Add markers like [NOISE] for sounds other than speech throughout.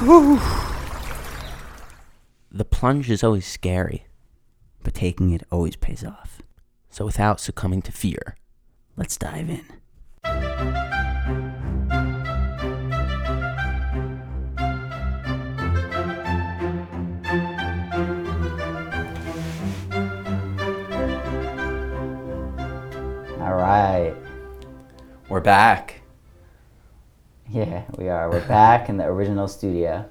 The plunge is always scary, but taking it always pays off. So without succumbing to fear, let's dive in. All right. We're back. Yeah, we are. We're back in the original studio.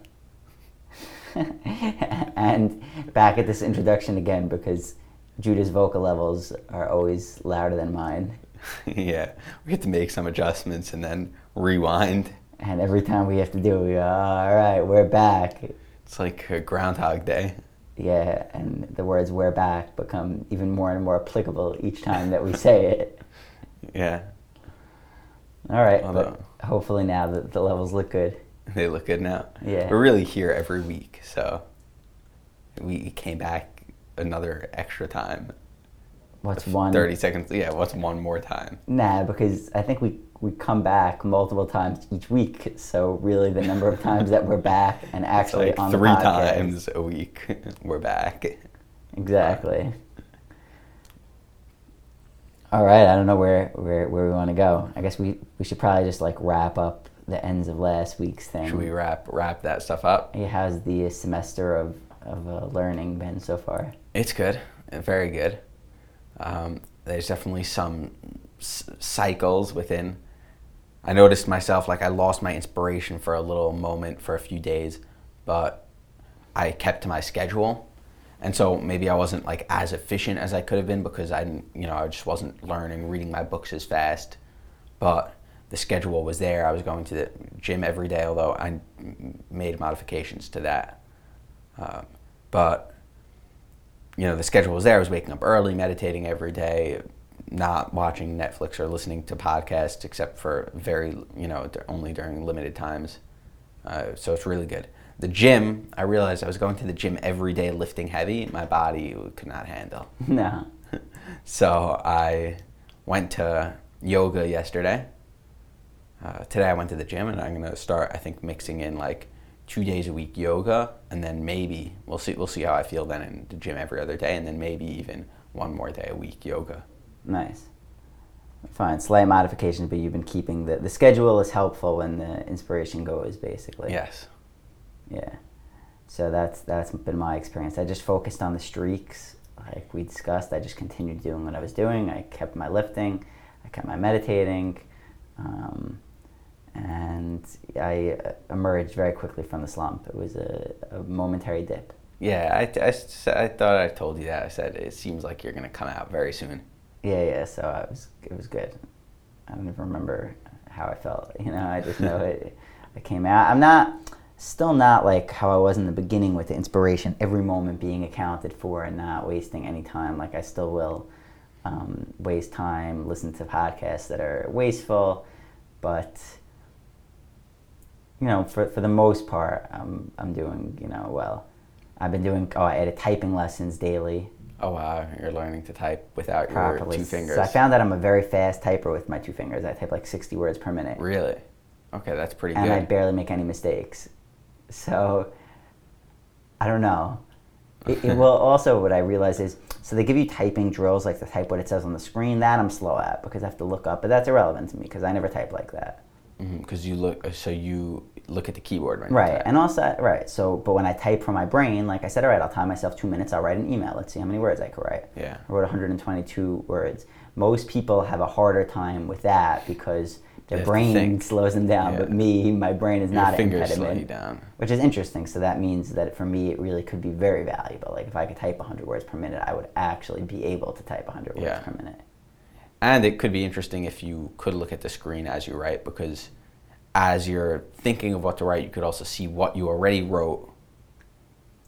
[LAUGHS] and back at this introduction again because Judah's vocal levels are always louder than mine. [LAUGHS] yeah, we have to make some adjustments and then rewind. And every time we have to do it, we go, all right, we're back. It's like a Groundhog Day. Yeah, and the words we're back become even more and more applicable each time that we say it. [LAUGHS] Yeah, All right, Although- but hopefully now that the levels look good. they look good now. Yeah. We're really here every week, so we came back another extra time. What's one? 30 seconds. Yeah, what's one more time? Nah, because I think we, we come back multiple times each week. So really, the number of [LAUGHS] times that we're back and actually like on three the podcast. times a week. [LAUGHS] We're back. Exactly. All right, I don't know where where, where we want to go. I guess we, we should probably just like wrap up the ends of last week's thing. Should we wrap wrap that stuff up? Hey, How's the semester of of uh, learning been so far? It's good, very good. Um, there's definitely some s- cycles within. I noticed myself like I lost my inspiration for a little moment for a few days, but I kept to my schedule, and so maybe I wasn't like as efficient as I could have been because I didn't, you know, I just wasn't learning, reading my books as fast. But the schedule was there. I was going to the gym every day, although I made modifications to that. Um, but you know, the schedule was there. I was waking up early, meditating every day, not watching Netflix or listening to podcasts except for very, you know, only during limited times. Uh, so it's really good. The gym, I realized I was going to the gym every day lifting heavy. My body could not handle. [LAUGHS] no. So I went to yoga yesterday. Uh, today I went to the gym and I'm gonna start. I think mixing in like two days a week yoga, and then maybe we'll see. We'll see how I feel then in the gym every other day, and then maybe even one more day a week yoga. Nice. Fine, slight modifications, but you've been keeping the the schedule is helpful when the inspiration goes, basically. Yes. Yeah. So that's that's been my experience. I just focused on the streaks, like we discussed. I just continued doing what I was doing. I kept my lifting, I kept my meditating, um, and I uh, emerged very quickly from the slump. It was a, a momentary dip. Yeah. I I thought I told you that. I said it seems like you're gonna come out very soon. Yeah, yeah. So I was it was good. I don't even remember how I felt. You know, I just know [LAUGHS] it. It came out. I'm not still not like how I was in the beginning with the inspiration, every moment being accounted for and not wasting any time. Like I still will um, waste time, listen to podcasts that are wasteful, but you know, for for the most part, I'm I'm doing you know well. I've been doing oh I added typing lessons daily Oh wow, you're learning to type without properly. your two fingers. So I found that I'm a very fast typer with my two fingers. I type like 60 words per minute. Really? Okay, that's pretty and good. And I barely make any mistakes. So I don't know. It, it will [LAUGHS] also what I realize is so they give you typing drills like to type what it says on the screen. That I'm slow at because I have to look up, but that's irrelevant to me because I never type like that. Mm-hmm, because you look, uh, so you look at the keyboard you Right, and also right. So, but when I type from my brain, like I said, all right, I'll time myself two minutes. I'll write an email. Let's see how many words I can write. Yeah. I wrote 122 words. Most people have a harder time with that because their They have to brain think. slows them down. But me, my brain is Your not an fingers slow impediment. you down. Which is interesting. So that means that for me, it really could be very valuable. Like if I could type 100 words per minute, I would actually be able to type 100 words Yeah. per minute. And it could be interesting if you could look at the screen as you write, because as you're thinking of what to write, you could also see what you already wrote.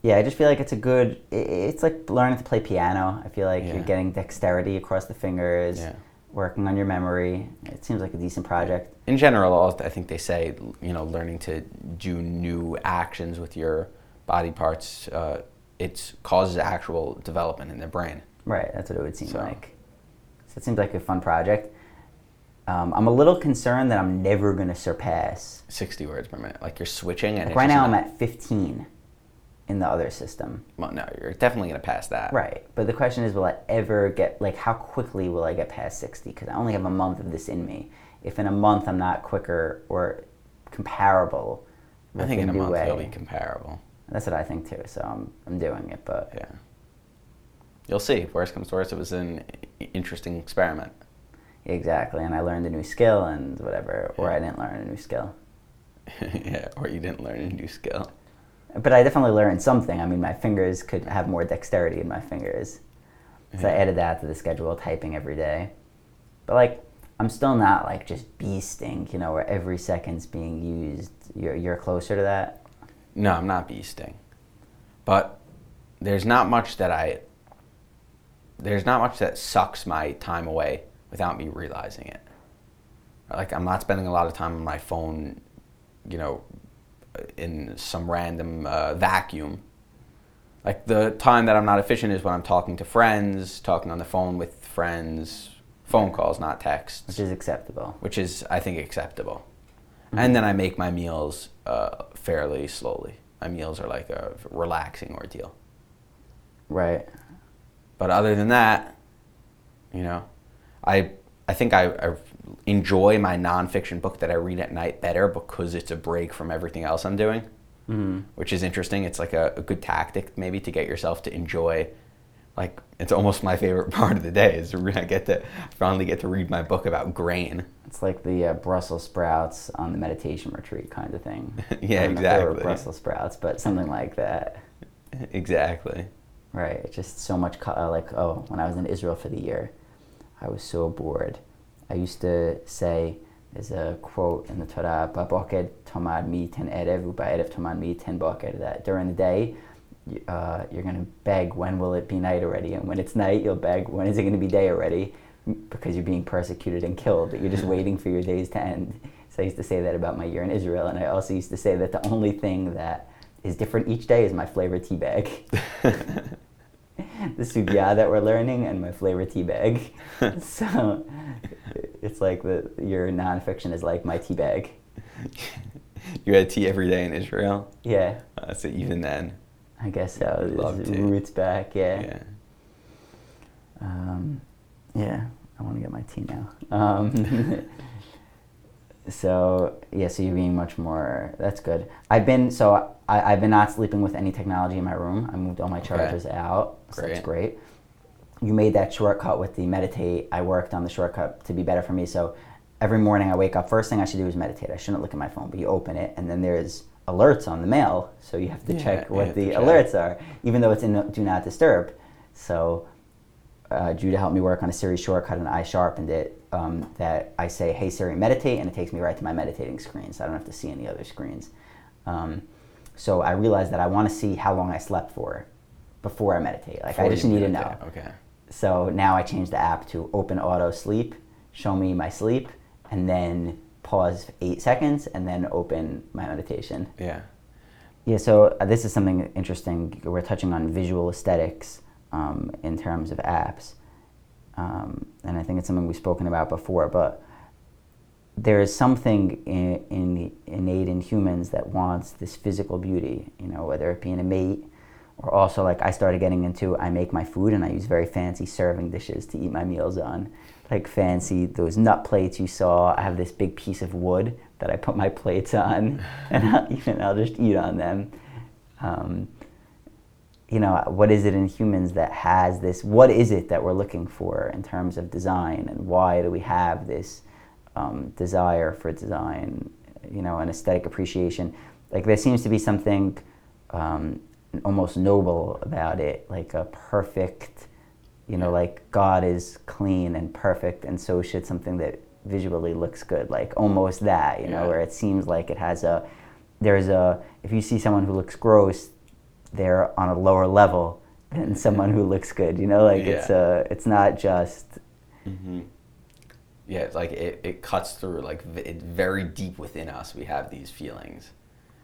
Yeah, I just feel like it's a good. It's like learning to play piano. I feel like Yeah. you're getting dexterity across the fingers, Yeah. Working on your memory. It seems like a decent project. In general, I think they say, you know, learning to do new actions with your body parts, uh, it causes actual development in the brain. Right, that's what it would seem So- like. So it seems like a fun project. Um, I'm a little concerned that I'm never going to surpass. 60 words per minute. Like you're switching and Like it's right now, I'm at 15 in the other system. Well, no, you're definitely going to pass that. Right. But the question is, will I ever get, like, how quickly will I get past 60? Because I only have a month of this in me. If in a month I'm not quicker or comparable, I think in a month way, it'll be comparable. That's what I think too. So I'm, I'm doing it. But Yeah. You'll see. Worst comes to worst, it was an interesting experiment. exactly. And I learned a new skill and whatever, or I didn't learn a new skill. [LAUGHS] yeah, or you didn't learn a new skill. But I definitely learned something. I mean, my fingers could have more dexterity in my fingers. So I added that to the schedule, typing every day. But like, I'm still not like just beasting, you know, where every second's being used. You're, you're closer to that. No, I'm not beasting. But there's not much that I there's not much that sucks my time away without me realizing it. Like I'm not spending a lot of time on my phone, you know, in some random uh, vacuum. Like the time that I'm not efficient is when I'm talking to friends, talking on the phone with friends, phone calls, not texts which is acceptable. which is I think acceptable. And then I make my meals uh, fairly slowly. My meals are like a relaxing ordeal. Right. But other than that, you know, I I think I, I enjoy my nonfiction book that I read at night better because it's a break from everything else I'm doing, hmm which is interesting. It's like a, a good tactic maybe to get yourself to enjoy. Like it's almost my favorite [LAUGHS] part of the day is when I get to finally get to read my book about grain. It's like the uh, Brussels sprouts on the meditation retreat kind of thing. [LAUGHS] Yeah, I don't know if they were exactly. Brussels sprouts, but something like that. [LAUGHS] exactly. Right. It's just so much. Co- uh, like, oh, when I was in Israel for the year, I was so bored. I used to say, there's a quote in the Torah, "Baboked tomad mi ten erev, u'ba'erev tomad mi ten boked." That during the day, uh, you're gonna beg, when will it be night already? And when it's night, you'll beg, when is it gonna be day already? Because you're being persecuted and killed. You're just [LAUGHS] waiting for your days to end. So I used to say that about my year in Israel, and I also used to say that the only thing that is different each day is my flavored tea bag. [LAUGHS] [LAUGHS] [LAUGHS] the sugya that we're learning and my flavor tea bag. [LAUGHS] [LAUGHS] so it's like the your nonfiction is like my tea bag. you had tea every day in Israel. Yeah, Uh, so even then, I guess so. Love tea. roots back. Yeah. yeah. Um, yeah. I want to get my tea now. Um, so yeah, so you're being much more. That's good. I've been so I, I've been not sleeping with any technology in my room. I moved all my Okay. chargers out. So that's Great. great. You made that shortcut with the meditate. I worked on the shortcut to be better for me. So every morning I wake up. First thing I should do is meditate. I shouldn't look at my phone, but you open it, and then there's alerts on the mail. So you have to Yeah, check what the check. alerts are, even though it's in do not disturb. So uh, Judah helped me work on a Siri shortcut, and I sharpened it. Um, that I say, "Hey Siri, meditate," and it takes me right to my meditating screen, so I don't have to see any other screens. Um, so I realized that I want to see how long I slept for before I meditate. Like I just need to know. Okay. So now I change the app to open auto sleep, show me my sleep, and then pause eight seconds, and then open my meditation. Yeah. Yeah, so uh, this is something interesting. We're touching on visual aesthetics um, in terms of apps. Um, and I think it's something we've spoken about before, but there is something in, in innate in humans that wants this physical beauty, you know, whether it be in a mate or also like I started getting into I make my food and I use very fancy serving dishes to eat my meals on. Like fancy those nut plates you saw. I have this big piece of wood that I put my plates on [LAUGHS] and I'll, even I'll just eat on them. Um, you know, what is it in humans that has this? What is it that we're looking for in terms of design, and why do we have this um, desire for design? You know, an aesthetic appreciation. Like there seems to be something um, almost noble about it, like a perfect. You know, like God is clean and perfect, and so should something that visually looks good, like almost that. You know, Yeah. where it seems like it has a. There's a. If you see someone who looks gross, they're on a lower level than someone who looks good. You know, like it's a, it's not just hmm Yeah, like it, it cuts through like v- it, very deep within us. We have these feelings.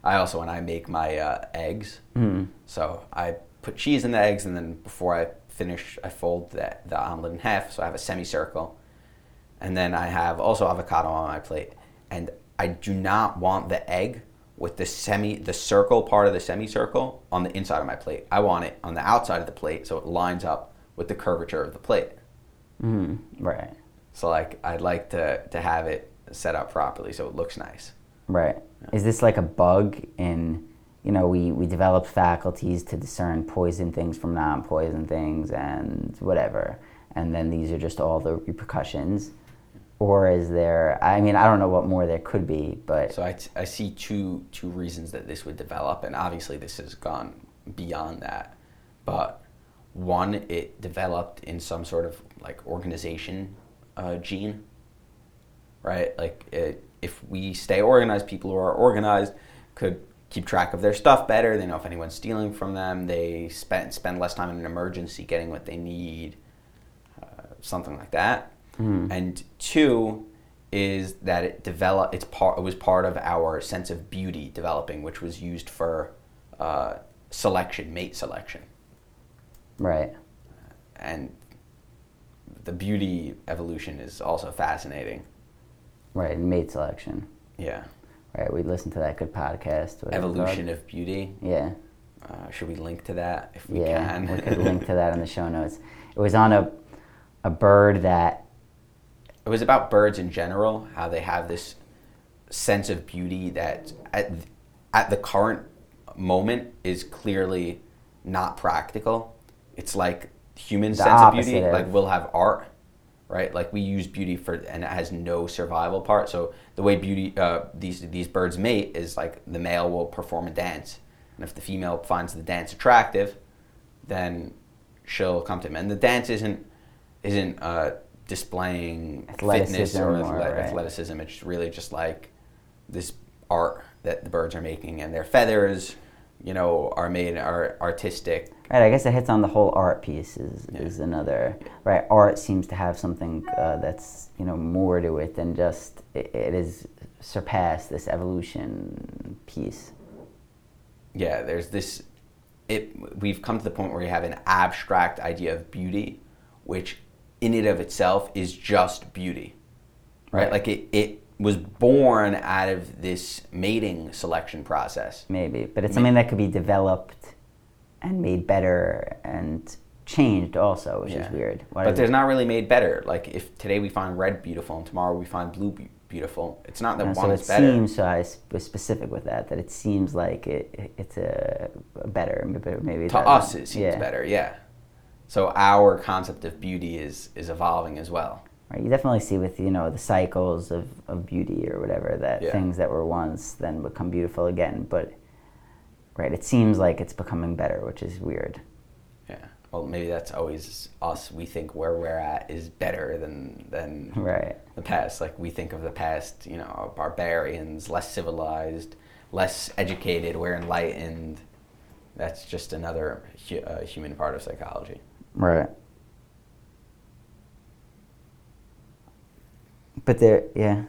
I also when I make my uh, eggs, mm, so I put cheese in the eggs, and then before I finish, I fold the, the omelet in half, so I have a semicircle. and then I have also avocado on my plate, and I do not want the egg with the semi the circle part of the semicircle on the inside of my plate. I want it on the outside of the plate so it lines up with the curvature of the plate. Mm, right. So like I'd like to to have it set up properly so it looks nice. Right. Is this like a bug in, you know, we, we develop faculties to discern poison things from non poison things and whatever. And then these are just all the repercussions. Or is there, I mean, I don't know what more there could be, but. So I, t- I see two two reasons that this would develop, and obviously this has gone beyond that. But one, it developed in some sort of like organization uh, gene, right? Like it, if we stay organized, people who are organized could keep track of their stuff better. They know if anyone's stealing from them. They spend spend less time in an emergency getting what they need, uh, something like that. Mhm. And two is that it developed. It's part. It was part of our sense of beauty developing, which was used for uh, selection, mate selection, Right. and the beauty evolution is also fascinating. Right. Mate selection. Yeah, Right. We listened to that good podcast. evolution of beauty. Yeah. Uh, should we link to that if we yeah. can? we could [LAUGHS] link to that in the show notes. It was on a, a bird that it was about birds in general, how they have this sense of beauty that at, at the current moment is clearly not practical. It's like human The sense of beauty. of- Like we'll have art, right? Like we use beauty for, and it has no survival part. So the way beauty, uh, these these birds mate is like the male will perform a dance, and if the female finds the dance attractive, then she'll come to him. And the dance isn't isn't uh, displaying fitness Athleticism or, or, athle- right. athleticism. It's really just like this art that the birds are making, and their feathers, you know, are made are artistic. Right, I guess it hits on the whole art piece is, Yeah. is another right. Art seems to have something uh, that's you know more to it than just it, has surpassed this evolution piece. Yeah, there's this. It we've come to the point where we have an abstract idea of beauty, which in and of itself is just beauty, right? Right. Like it it was born out of this mating selection process. Maybe, but it's something that could be developed and made better and changed also, which Yeah. is weird. Why But there's it- not really made better. Like if today we find red beautiful and tomorrow we find blue beautiful, it's not that Uh, one so is it seems so I was specific with that that it seems like it it's a, a better maybe to us, it seems Yeah. better. Yeah. So our concept of beauty is is evolving as well. Right, you definitely see with you know the cycles of, of beauty or whatever that Yeah. things that were once then become beautiful again. But right, it seems like it's becoming better, which is weird. Yeah. Well, maybe that's always us. We think where we're at is better than than [LAUGHS] Right. the past. Like we think of the past, you know, barbarians, less civilized, less educated. We're enlightened. That's just another hu- uh, human part of psychology. Right. But there, yeah.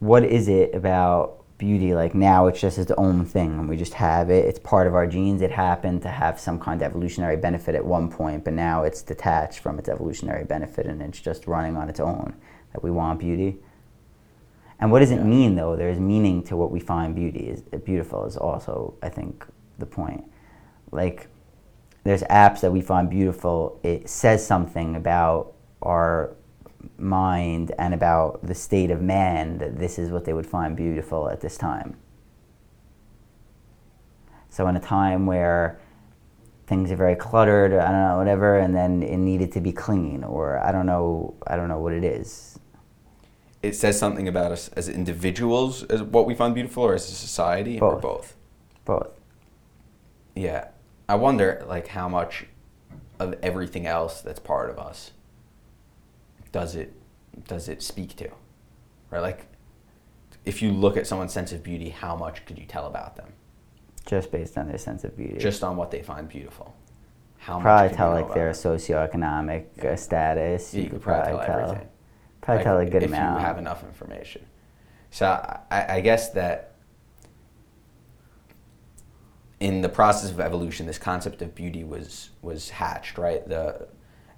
What is it about beauty? Like now, it's just its own thing, and we just have it. It's part of our genes. It happened to have some kind of evolutionary benefit at one point, but now it's detached from its evolutionary benefit, and it's just running on its own. That we want beauty. And what does it Yeah. mean, though? There's meaning to what we find beauty is uh, beautiful. Is also, I think, the point. Like, there's apps that we find beautiful. It says something about our mind and about the state of man that this is what they would find beautiful at this time. So, in a time where things are very cluttered, or I don't know, whatever, and then it needed to be clean, or I don't know, I don't know what it is. It says something about us as individuals, as what we find beautiful, or as a society, or Both. both. Both. Yeah. I wonder, like, how much of everything else that's part of us does it does it speak to, right? Like, if you look at someone's sense of beauty, how much could you tell about them Just based on their sense of beauty. just on what they find beautiful? How probably much could tell you like their socioeconomic Yeah. uh, status. them? You, could probably tell, everything. Probably Like, tell a good if amount. you have enough information. So I, I guess that in the process of evolution, this concept of beauty was was hatched, right? The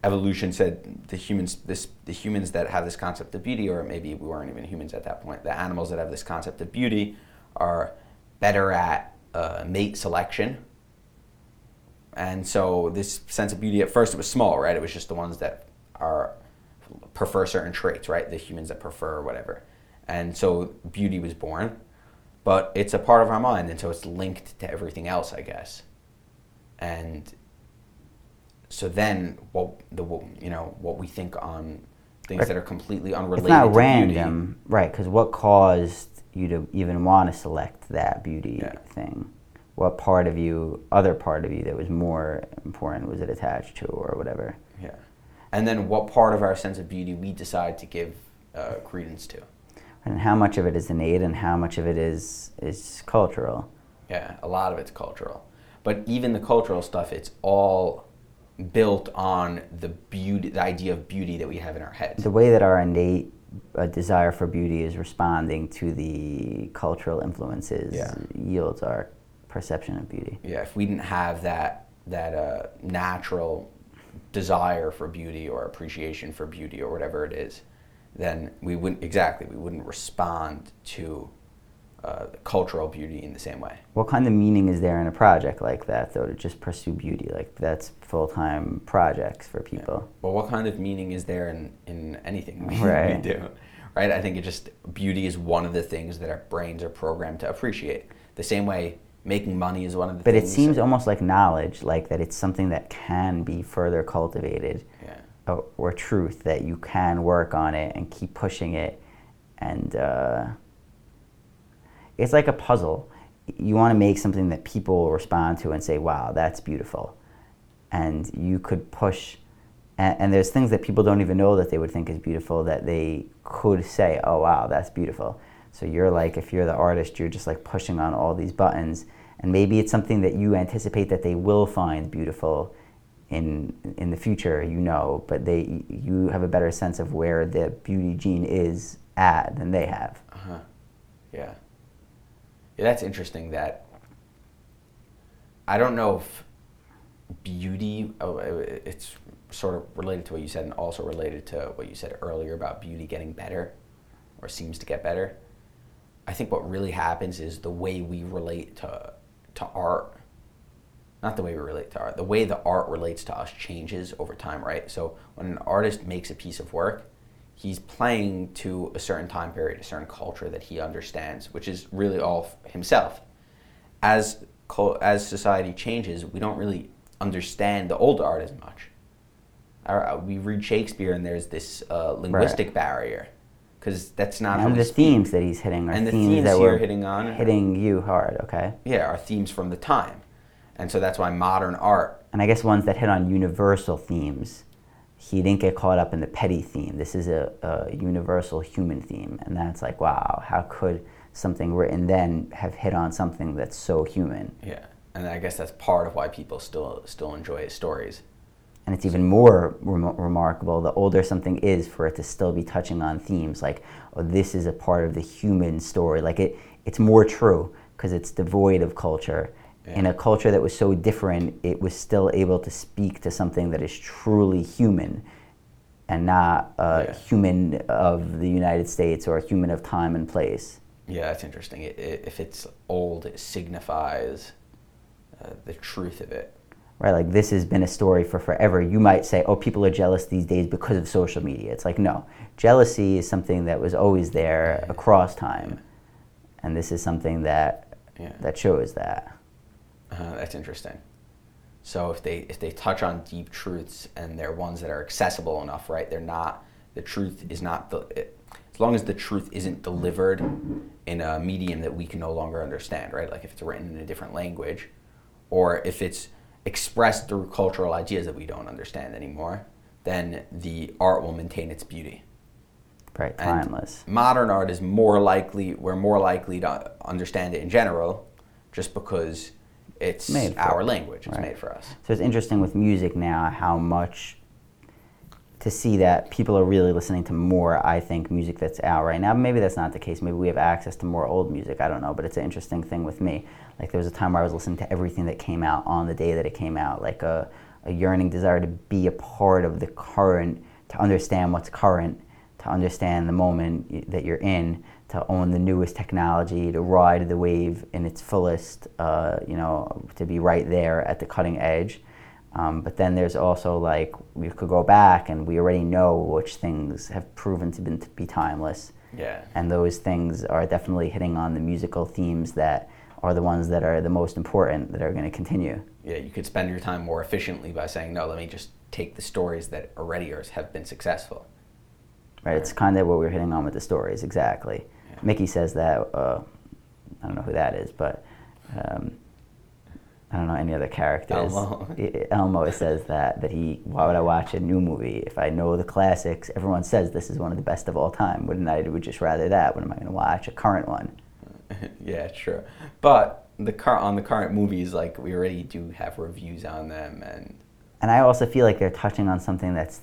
evolution said the humans this the humans that have this concept of beauty, or maybe we weren't even humans at that point. The animals that have this concept of beauty are better at uh, mate selection. And so this sense of beauty at first it was small, right? It was just the ones that are prefer certain traits, right? The humans that prefer whatever. And so beauty was born, but it's a part of our mind, and so it's linked to everything else, I guess. And so then, what the you know what we think on things that are completely unrelated. It's not to random, beauty. right? Because what caused you to even want to select that beauty Yeah. thing? What part of you, other part of you, that was more important was it attached to, or whatever? Yeah. And then, what part of our sense of beauty we decide to give uh, credence to? And how much of it is innate, and how much of it is is cultural? Yeah, a lot of it's cultural. But even the cultural stuff, it's all built on the beauty, the idea of beauty that we have in our heads. The way that our innate uh, desire for beauty is responding to the cultural influences Yeah. yields our perception of beauty. Yeah, if we didn't have that that uh, natural desire for beauty or appreciation for beauty or whatever it is, then we wouldn't exactly we wouldn't respond to uh, cultural beauty in the same way. What kind of meaning is there in a project like that, though, to just pursue beauty? Like that's full time projects for people. Well, what kind of meaning is there in, in anything we, Right. we do? Right? I think it just beauty is one of the things that our brains are programmed to appreciate. The same way making money is one of the But it seems almost like knowledge, like that it's something that can be further cultivated, yeah. or, or truth that you can work on it and keep pushing it, and uh, it's like a puzzle. You want to make something that people respond to and say, "Wow, that's beautiful," and you could push. And, and there's things that people don't even know that they would think is beautiful that they could say, "Oh, wow, that's beautiful." So you're like, if you're the artist, you're just like pushing on all these buttons, and maybe it's something that you anticipate that they will find beautiful in in the future, you know, but they you have a better sense of where the beauty gene is at than they have. Uh-huh. Yeah. Yeah, that's interesting that I don't know if beauty oh, uh, it's sort of related to what you said and also related to what you said earlier about beauty getting better or seems to get better. I think what really happens is the way we relate to to art not the way we relate to art, the way the art relates to us changes over time, right? So when an artist makes a piece of work, he's playing to a certain time period, a certain culture that he understands, which is really all himself. As as society changes, we don't really understand the old art as much. Our, uh, we read Shakespeare, and there's this uh, linguistic barrier because that's not how and we the themes that he's hitting are And the themes, themes that you're hitting on- hitting you hard, okay? Yeah, are themes from the time, and so that's why modern art And I guess ones that hit on universal themes. He didn't get caught up in the petty theme. This is a, a universal human theme, and that's like, wow, how could something written then have hit on something that's so human? Yeah, and I guess that's part of why people still still enjoy his stories. And it's even more rem- remarkable the older something is for it to still be touching on themes like, oh, this is a part of the human story. Like it, it's more true because it's devoid of culture. In a culture that was so different, it was still able to speak to something that is truly human and not a Yeah. human of the United States or a human of time and place. Yeah, that's interesting. It, it, if it's old, it signifies uh, the truth of it. right? Like this has been a story for forever. You might say, oh, people are jealous these days because of social media. It's like, no, jealousy is something that was always there Yeah. across time. And this is something that, Yeah. that shows that. Uh, that's interesting. So if they if they touch on deep truths and they're ones that are accessible enough, right? They're not the truth is not the it, as long as the truth isn't delivered in a medium that we can no longer understand, right? Like if it's written in a different language, or if it's expressed through cultural ideas that we don't understand anymore, then the art will maintain its beauty. Right, And timeless. modern art is more likely we're more likely to understand it in general, just because it's Made our us, language. It's right. made for us. So it's interesting with music now how much to see that people are really listening to more, I think, music that's out right now. Maybe that's not the case. Maybe we have access to more old music. I don't know. But it's an interesting thing with me. Like there was a time where I was listening to everything that came out on the day that it came out, like a, a yearning desire to be a part of the current, to understand what's current, to understand the moment that you're in, to own the newest technology, to ride the wave in its fullest, uh, you know, to be right there at the cutting edge. Um, but then there's also like we could go back and we already know which things have proven to, been, to be timeless. Yeah. And those things are definitely hitting on the musical themes that are the ones that are the most important that are going to continue. Yeah, you could spend your time more efficiently by saying, no, let me just take the stories that already are, have been successful. Right? It's kind of what we're hitting on with the stories, exactly. Yeah. Mickey says that. Uh, I don't know who that is, but um, I don't know any other characters. Elmo. [LAUGHS] Elmo says that that he. Why would I watch a new movie if I know the classics? Everyone says this is one of the best of all time. Wouldn't I? Would just rather that. What am I going to watch? A current one. [LAUGHS] yeah, sure. But the car on the current movies, like we already do have reviews on them, and and I also feel like they're touching on something that's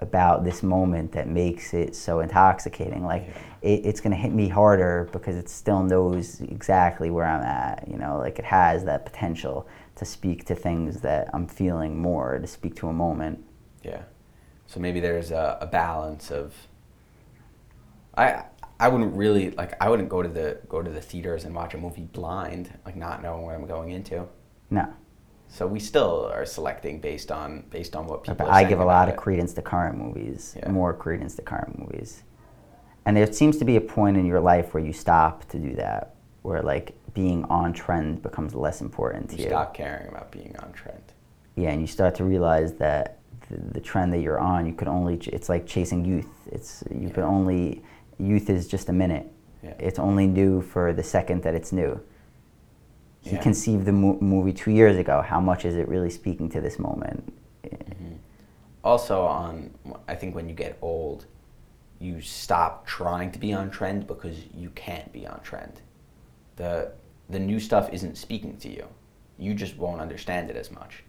about this moment that makes it so intoxicating. Like it, it's going to hit me harder because it still knows exactly where I'm at. You know, like it has that potential to speak to things that I'm feeling more, to speak to a moment. yeah. So maybe there's a, a balance of. I I wouldn't really like I wouldn't go to the go to the theaters and watch a movie blind, like not knowing what I'm going into. No, So we still are selecting based on based on what people. I give a lot of it. credence to current movies, Yeah. more credence to current movies. And there seems to be a point in your life where you stop to do that, where like being on trend becomes less important to You you. stop caring about being on trend. yeah, and you start to realize that the, the trend that you're on, you could only, ch- it's like chasing youth. It's, you Yeah. can only, youth is just a minute. Yeah. It's only new for the second that it's new. He Yeah. conceived the mo- movie two years ago. How much is it really speaking to this moment? Mm-hmm. Also, on I think when you get old, you stop trying to be on trend because you can't be on trend. The the new stuff isn't speaking to you. You just won't understand it as much.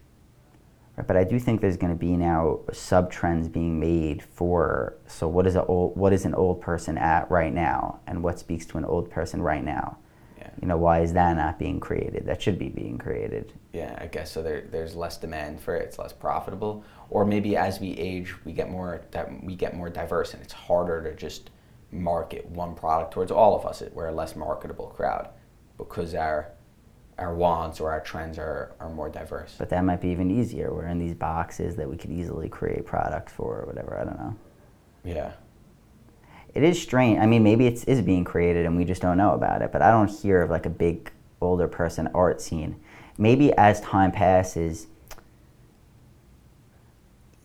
But I do think there's going to be now sub trends being made for. So what is a old, what is an old person at right now, and what speaks to an old person right now? Yeah. You know, why is that not being created? That should be being created. Yeah, I guess so. There, there's less demand for it. It's less profitable, or maybe as we age, we get more that we get more diverse, and it's harder to just market one product towards all of us. We're a less marketable crowd because our our wants or our trends are, are more diverse. But that might be even easier. We're in these boxes that we could easily create products for or whatever. I don't know. Yeah, It is strange. I mean, maybe it is being created and we just don't know about it. But I don't hear of like a big older person art scene. Maybe as time passes,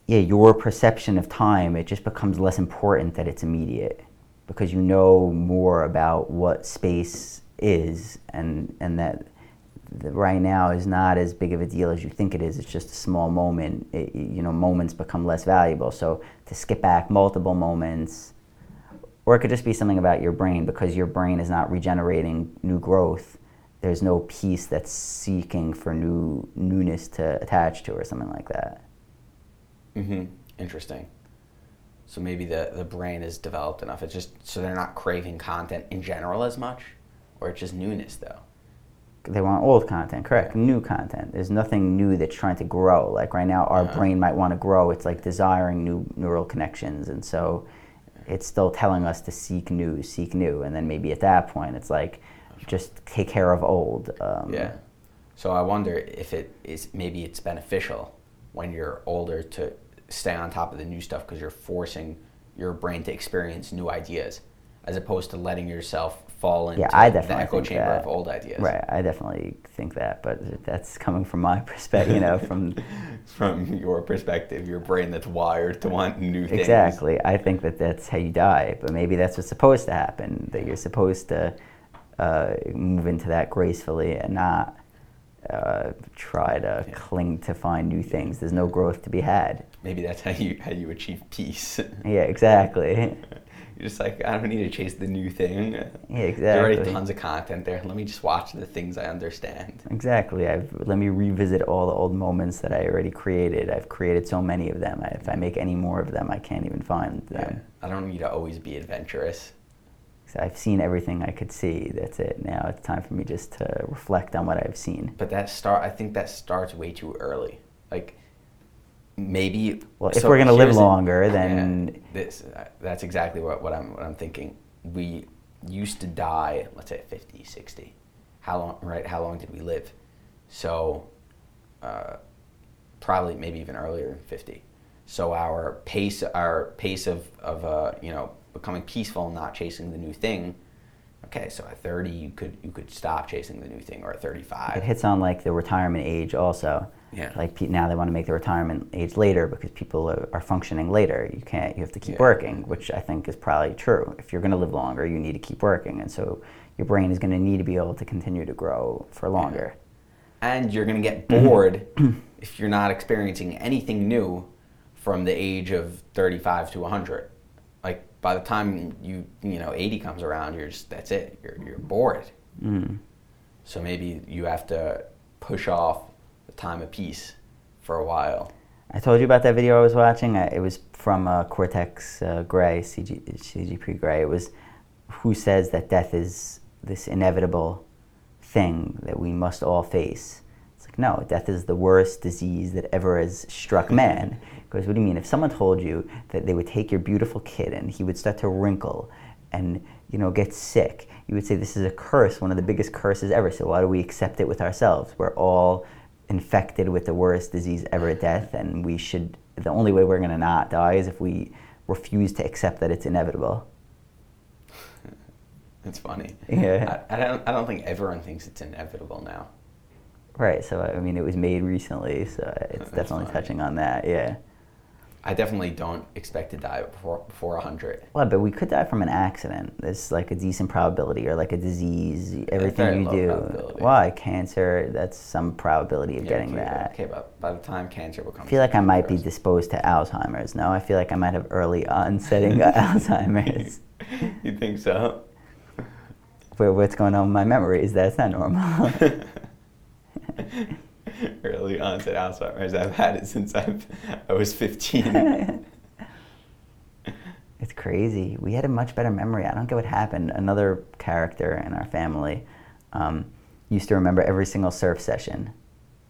yeah, your perception of time it just becomes less important that it's immediate because you know more about what space is and and that right now is not as big of a deal as you think it is. It's just a small moment. It, you know, moments become less valuable. So to skip back multiple moments, or it could just be something about your brain because your brain is not regenerating new growth. There's no piece that's seeking for new newness to attach to, or something like that. hmm Interesting. So maybe the, the brain is developed enough. It's just so they're not craving content in general as much, or it's just newness though. They want old content, correct? New content. There's nothing new that's trying to grow. Like right now, our Uh-huh. brain might want to grow. It's like desiring new neural connections, and so it's still telling us to seek new, seek new. And then maybe at that point, it's like just take care of old. Um, Yeah. So I wonder if it is maybe it's beneficial when you're older to stay on top of the new stuff because you're forcing your brain to experience new ideas as opposed to letting yourself fall into Yeah, I the definitely echo chamber that. of old ideas. Right. I definitely think that, but that's coming from my [LAUGHS] perspective. You know, from [LAUGHS] From your perspective, your brain that's wired to want new things. Exactly. I think that that's how you die, but maybe that's what's supposed to happen. That you're supposed to uh, move into that gracefully and not uh, try to Yeah. cling to find new things. There's no growth to be had. Maybe that's how you how you achieve peace. Yeah, exactly. [LAUGHS] You're just like, I don't need to chase the new thing. Yeah, There's already exactly. tons of content there. Let me just watch the things I understand. Exactly. I've, let me revisit all the old moments that I already created. I've created so many of them. I, if I make any more of them, I can't even find Yeah. them. I don't need to always be adventurous. So I've seen everything I could see. That's it. Now it's time for me just to reflect on what I've seen. But that start, I think that starts way too early. Like, maybe. Well, if so we're gonna live here's the- longer, Yeah, then this that's exactly what, what I'm what I'm thinking. We used to die, let's say 50, 60. How long? Right? How long did we live? So, uh, probably maybe even earlier than 50. So our pace, our pace of of uh, you know becoming peaceful and not chasing the new thing. Okay, so at 30 you could you could stop chasing the new thing, or at 35. it hits on like the retirement age also. Yeah. Like pe- now they want to make the retirement age later because people are, are functioning later. You can't. You have to keep Yeah. working, which I think is probably true. If you're going to live longer, you need to keep working, and so your brain is going to need to be able to continue to grow for longer. and you're going to get mm-hmm. bored if you're not experiencing anything new from the age of 35 to 100 like by the time you you know 80 comes around you're just that's it you're, you're bored Mm. so maybe you have to push off the time of peace for a while I told you about that video I was watching. It was from uh, Cortex uh, Gray, CG, CGP Gray. It was who says that death is this inevitable thing that we must all face. It's like, no, death is the worst disease that ever has struck man. [LAUGHS] Because what do you mean? If someone told you that they would take your beautiful kid and he would start to wrinkle and you know get sick, you would say this is a curse, one of the biggest curses ever. So why do we accept it with ourselves? We're all infected with the worst disease ever, death, and we should. The only way we're going to not die is if we refuse to accept that it's inevitable. it's funny Yeah. I, I don't i don't think everyone thinks it's inevitable now Right. So I mean, it was made recently, so it's That's definitely funny. touching on that. Yeah. I definitely don't expect to die before before 100 Well, but we could die from an accident. There's like a decent probability, or like a disease. Everything you do. Why cancer? That's some probability of Yeah, getting okay, that. okay but by the time cancer becomes I feel like I might be disposed to Alzheimer's. No, I feel like I might have early onsetting [LAUGHS] Alzheimer's. [LAUGHS] you think so Where what's going on with my memory? memories? That's not normal. [LAUGHS] [LAUGHS] early onset Alzheimer's. I've had it since I've, I was 15. [LAUGHS] It's crazy. We had a much better memory. I don't get what happened. Another character in our family um, used to remember every single surf session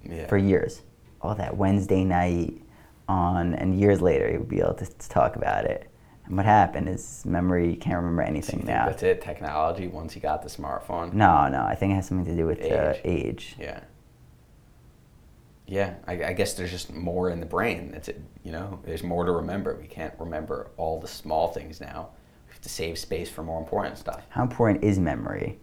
yeah. for years. All that Wednesday night on, and years later he would be able to, to talk about it. And what happened is memory can't remember So anything think now. that's it? Technology. Once you got the smartphone. No, no. I think it has something to do with uh, Age. age. Yeah. Yeah. I, I guess there's just more in the brain. That's it. You know, there's more to remember. We can't remember all the small things now. We have to save space for more important stuff. How important is memory?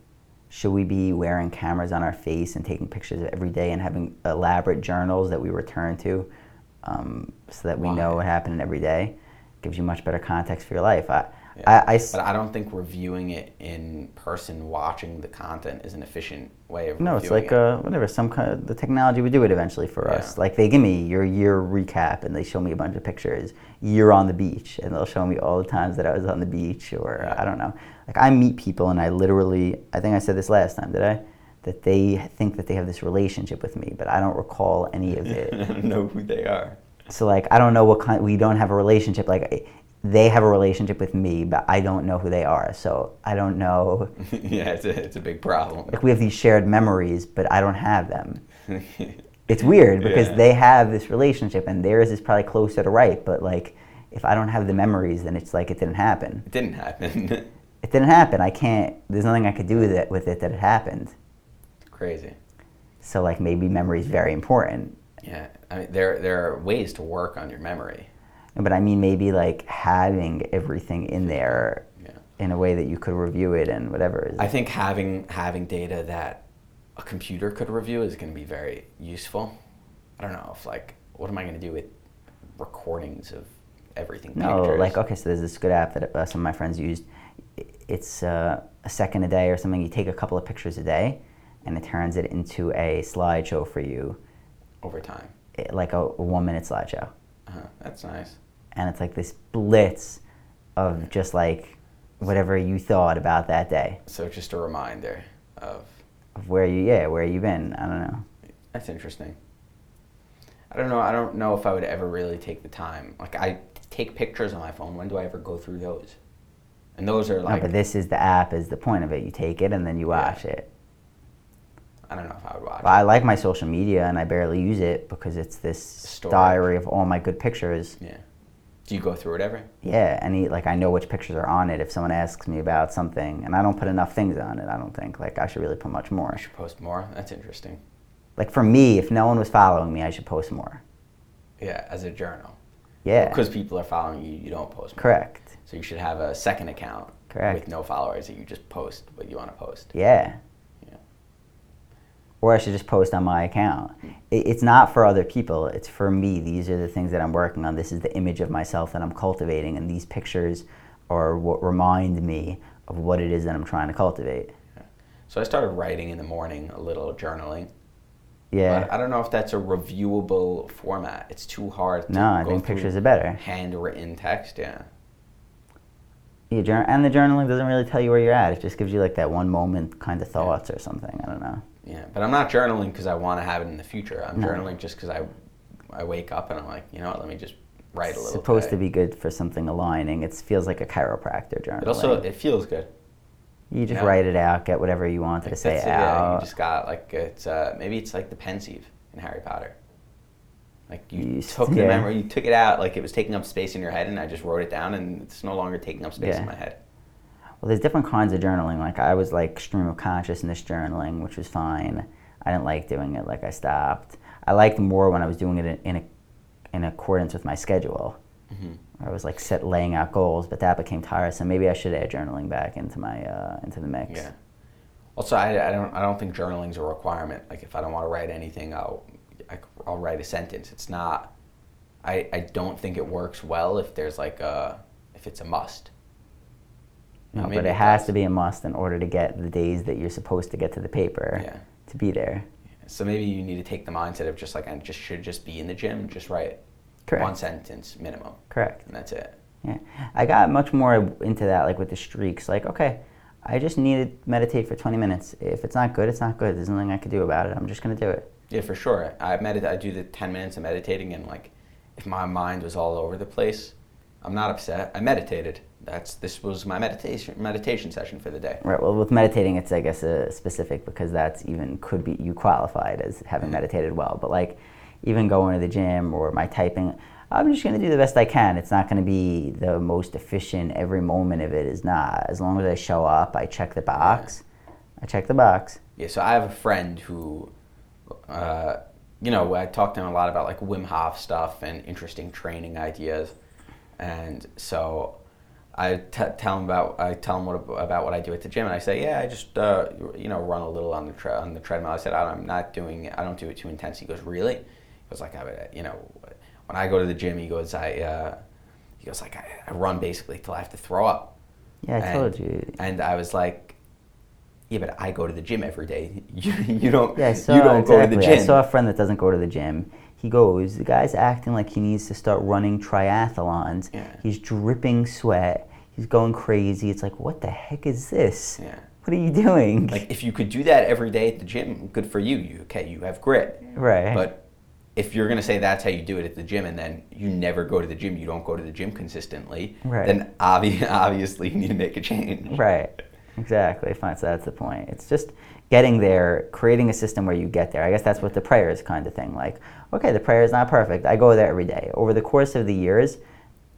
Should we be wearing cameras on our face and taking pictures of every day and having elaborate journals that we return to um, so that we know what happened every day? Gives you much better context for your life. I, Yeah. I, I s- But I don't think reviewing it in person, watching the content, is an efficient way of. no, it's like it. uh, whatever. Some kind of, the technology would do it eventually for us. Like they give me your year recap and they show me a bunch of pictures. Year on the beach, and they'll show me all the times that I was on the beach, or Yeah. I don't know. Like I meet people and I literally, I think I said this last time, did I? That they think that they have this relationship with me, but I don't recall any of I it. [LAUGHS] don't know who they are. so like I don't know what kind. We don't have a relationship. Like they have a relationship with me, but I don't know who they are. So I don't know. [LAUGHS] yeah, it's a, it's a big problem. Like we have these shared memories, but I don't have them. [LAUGHS] It's weird because Yeah. they have this relationship and theirs is probably closer to right, but like if I don't have the memories, then it's like it didn't happen. it didn't happen. [LAUGHS] It didn't happen. I can't. There's nothing I could do with it with it that it happened. Crazy. So like maybe memory is very important. Yeah, I mean, there there are ways to work on your memory. But I mean maybe like having everything in there Yeah. in a way that you could review it and whatever. Is, I think having having data that a computer could review is going to be very useful. I don't know if like what am I going to do with recordings of everything? No, pictures? like okay, so there's this good app that uh, some of my friends used. It's uh, a second a day or something. You take a couple of pictures a day, and it turns it into a slideshow for you, over time. eh, like a, a one minute slideshow. Uh-huh. That's nice. And it's like this blitz of just like whatever you thought about that day, So just a reminder of of where you yeah where you've been. I don't know. that's interesting. I don't know. I don't know if I would ever really take the time. Like I take pictures on my phone. When do I ever go through those? And those are no, like but this is the app is the point of it. You take it and then you Yeah. watch it. I don't know if I would watch. But I like my social media and I barely use it because it's this Storage. diary of all my good pictures. Yeah. Do you go through it ever? Yeah, any like I know which pictures are on it. If someone asks me about something, and I don't put enough things on it, I don't think like I should really put much more. I should post more. That's interesting. Like for me, if no one was following me, I should post more. Yeah, as a journal. Yeah, Because people are following you, you don't post more. correct. So you should have a second account Correct. with no followers that you just post what you want to post. Yeah. Yeah. Or I should just post on my account. It, it's not for other people. It's for me. These are the things that I'm working on. This is the image of myself that I'm cultivating, and these pictures are what remind me of what it is that I'm trying to cultivate. So I started writing in the morning, a little journaling. Yeah. But I don't know if that's a reviewable format. It's too hard. To no, I think pictures are better. Handwritten text, yeah. Yeah, and the journaling doesn't really tell you where you're at. It just gives you like that one moment kind of thoughts or something. I don't know. Yeah, but I'm not journaling because I want to have it in the future. I'm No. journaling just because I, I wake up and I'm like, you know what, let me just write a little. It's supposed today. to be good for something aligning. It feels like a chiropractor journal. It also it feels good. you just yeah. write it out, get whatever you wanted to say it, yeah, you just got like it's uh, maybe it's like the pensieve in Harry Potter. Like you, You took s- the memory, you took it out like it was taking up space in your head, and I just wrote it down, and it's no longer taking up space Yeah. in my head. Well, there's different kinds of journaling. Like I was like stream of consciousness journaling, which was fine. I didn't like doing it. Like I stopped. I liked more when I was doing it in, in, a, in accordance with my schedule. hmm I was like set laying out goals, but that became tiresome. Maybe I should add journaling back into my uh, into the mix. Yeah. Also, I, I don't I don't think journaling's a requirement. Like if I don't want to write anything, I'll I, will write a sentence. It's not. I I don't think it works well if there's like a if it's a must. No, but it has to be a must in order to get the days that you're supposed to get to the paper Yeah. to be there. So maybe you need to take the mindset of just like I just should just be in the gym, just write Correct. one sentence minimum, Correct. and that's it. Yeah, I got much more into that, like with the streaks. Like, okay, I just need to meditate for 20 minutes. If it's not good, it's not good. There's nothing I can do about it. I'm just gonna do it. Yeah, for sure. I medit- I do the ten minutes of meditating, and like, if my mind was all over the place, I'm not upset. I meditated. That's this was my meditation meditation session for the day. Right. Well, with meditating, it's I guess uh, specific because that's even could be you qualified as having Mhm. meditated well. But like, even going to the gym or my typing, I'm just gonna do the best I can. It's not gonna be the most efficient. Every moment of it is not. As long as I show up, I check the box. I check the box. Yeah, so I have a friend who, uh, you know, I talked to him a lot about like Wim Hof stuff and interesting training ideas, and so I t- tell him about I tell him what about what I do at the gym, and I say, yeah, I just uh, you know run a little on the tre- on the treadmill. I said I'm not doing. I don't do it too intense. He goes, really? He goes like I you know, when I go to the gym, he goes I. Uh, he goes like I, I run basically till I have to throw up. Yeah, I And- told you. And I was like, yeah, but I go to the gym every day. [LAUGHS] You, you don't. Yeah, saw you don't exactly. go to the gym. I saw a friend that doesn't go to the gym. He goes, the guy's acting like he needs to start running triathlons. Yeah. He's dripping sweat. He's going crazy. It's like, what the heck is this? yeah. What are you doing? Like if you could do that every day at the gym, good for you. You okay? You have grit. right. But if you're gonna say that's how you do it at the gym, and then you never go to the gym, you don't go to the gym consistently, Right. then obvi- [LAUGHS] obviously you need to make a change. Right. Exactly. Fine. So that's the point. It's just getting there, creating a system where you get there. I guess that's what the prayer is kind of thing. Like, okay, the prayer is not perfect. I go there every day. Over the course of the years,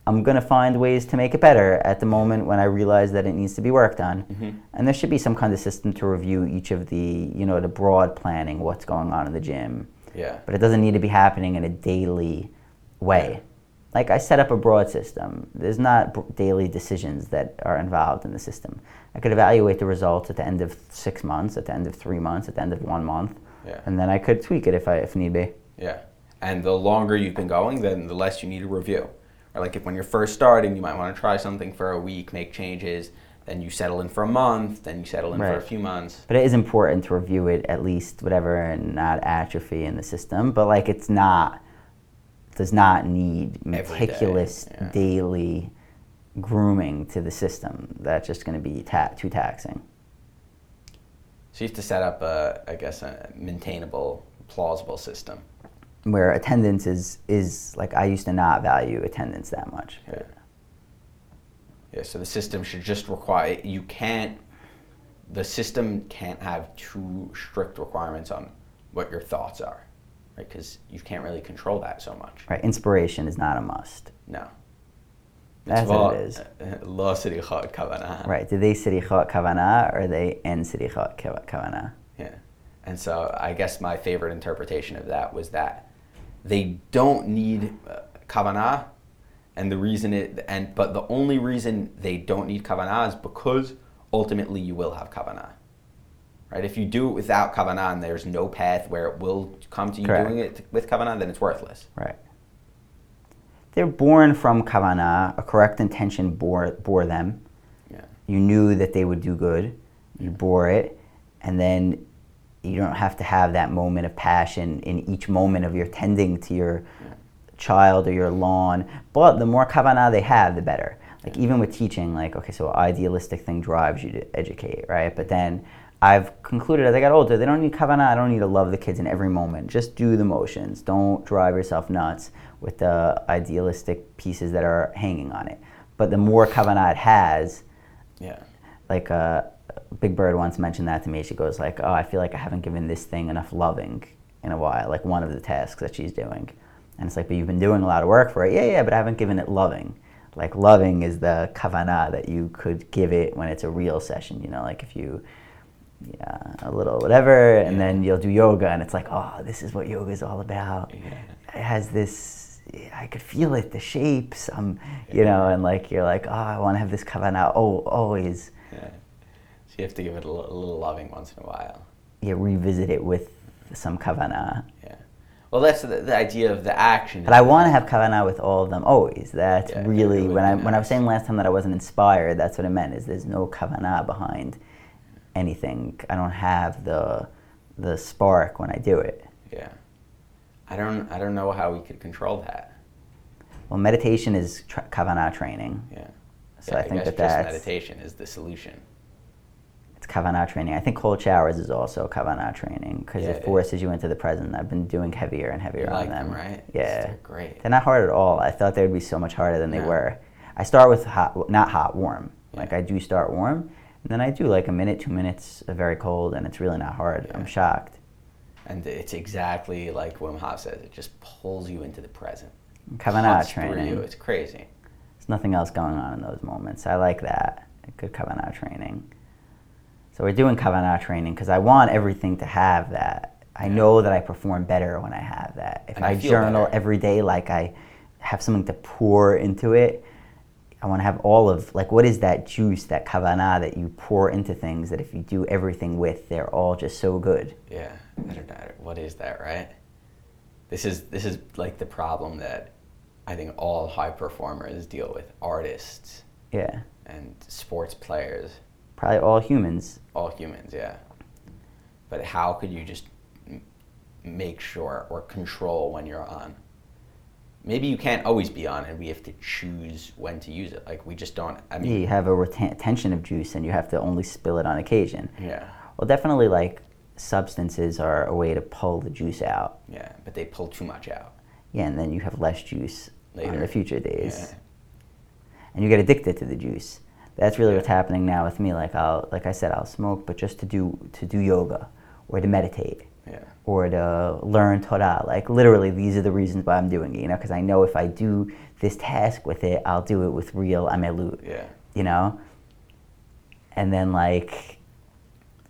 I'm going to find ways to make it better at the moment when I realize that it needs to be worked on. Mhm. And there should be some kind of system to review each of the, you know, the broad planning, what's going on in the gym. Yeah. But it doesn't need to be happening in a daily way. Like I set up a broad system. There's not b- daily decisions that are involved in the system. I could evaluate the results at the end of six months, at the end of three months, at the end of one month, Yeah. and then I could tweak it if I if need be. Yeah. And the longer you've been going, then the less you need to review. Or like if when you're first starting, you might want to try something for a week, make changes, then you settle in for a month, then you settle in for a few months. But it is important to review it at least, whatever, and not atrophy in the system. But like it's not does not need Every day, meticulous yeah. daily grooming to the system. That's just going to be ta- too taxing. So you have to set up a, I guess, a maintainable, plausible system. where attendance is is like I used to not value attendance that much. Yeah. Yeah, so the system should just require you can't the system can't have too strict requirements on what your thoughts are, because right? you can't really control that so much. Right. Inspiration is not a must. No. That's it's what it is. Right. Do they tzrichot kavana? or they end tzrichot kavana? Yeah. And so I guess my favorite interpretation of that was that they don't need uh, kavana, and the reason it and but the only reason they don't need kavana is because ultimately you will have kavana. Right? If you do it without kavanah and there's no path where it will come to you Correct. doing it with kavanah, then it's worthless. Right. They're born from kavana. A correct intention bore bore them. Yeah. You knew that they would do good. You bore it, and then you don't have to have that moment of passion in each moment of your tending to your child or your lawn. But the more kavana they have, the better. Like even with teaching, like okay, so idealistic thing drives you to educate, right? But then I've concluded as I got older, they don't need kavana. I don't need to love the kids in every moment. Just do the motions. Don't drive yourself nuts with the idealistic pieces that are hanging on it. But the more kavana it has, Yeah. like uh, Big Bird once mentioned that to me. She goes like, "Oh, I feel like I haven't given this thing enough loving in a while. Like one of the tasks that she's doing." And it's like, "But you've been doing a lot of work for it." Yeah, yeah, but I haven't given it loving. Like loving is the kavana that you could give it when it's a real session. You know, like if you. Yeah, a little whatever, and Yeah. then you'll do yoga, and it's like, oh, this is what yoga is all about Yeah. it has this I could feel it, the shapes, um, you know, and like you're like, oh, I want to have this kavana. Oh, always, Yeah. So you have to give it a little, a little loving once in a while. yeah, revisit it with some kavana. Yeah. Well, that's the, the idea of the action. But I want to have kavana with all of them always. That's Yeah, really when I be when I was saying last time that I wasn't inspired. That's what it meant. Is there's no kavana behind anything. I don't have the the spark when I do it. Yeah. I don't. I don't know how we could control that. Well, meditation is tra- kavana training. Yeah. So Yeah, I think guess that just that's meditation is the solution. It's kavana training. I think cold showers is also kavana training because Yeah, it it forces you into the present. I've been doing heavier and heavier You on like them. them, right? Yeah, They're great. They're not hard at all. I thought they would be so much harder than they were. I start with hot, not hot, warm. Like I do start warm, and then I do like a minute, two minutes of very cold, and it's really not hard. Yeah. I'm shocked. And it's exactly like Wim Hof says. It just pulls you into the present. Kavana Cuts training. you. It's crazy. There's nothing else going on in those moments. I like that. Good kavana training. So we're doing kavana training because I want everything to have that. I Yeah. know that I perform better when I have that. If And I, I journal better. every day, like I have something to pour into it, I want to have all of like what is that juice, that kavana that you pour into things that if you do everything with, they're all just so good. Yeah. I don't know. What is that, right? This is this is like the problem that I think all high performers deal with. Artists Yeah, and sports players, probably all humans. all humans. Yeah. But how could you just make sure or control when you're on? Maybe you can't always be on, and we have to choose when to use it. Like we just don't. I mean, you have a retention of juice, and you have to only spill it on occasion. yeah, Well, definitely like substances are a way to pull the juice out. yeah. But they pull too much out. Yeah, and then you have less juice on Later. the future days. Yeah. And you get addicted to the juice. That's really Yeah. what's happening now with me. Like I'll like I said, I'll smoke, but just to do to do yoga or to meditate Yeah. Or to learn Torah. Like literally these are the reasons why I'm doing it, you know, because I know if I do this task with it, I'll do it with real amelut. Yeah. you know? And then, like,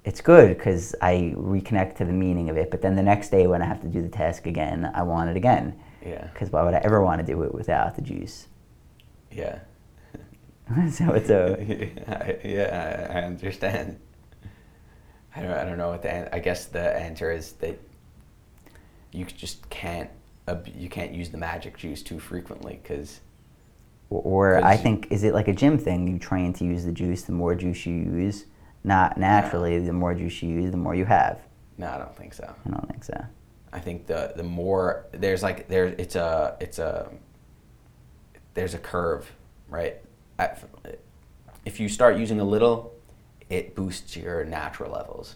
it's good because I reconnect to the meaning of it. But then the next day, when I have to do the task again, I want it again. Yeah. Because why would I ever want to do it without the juice? Yeah. [LAUGHS] so it's a. [LAUGHS] yeah, I, I understand. I don't, I don't know what the an- I guess the answer is that you just can't you can't use the magic juice too frequently because Or I think, is it like a gym thing? You train to use the juice, the more juice you use. Not naturally, the more juice you use, the more you have. no, I don't think so. I don't think so. I think the the more there's like there it's a it's a there's a curve, right? If you start using a little, it boosts your natural levels.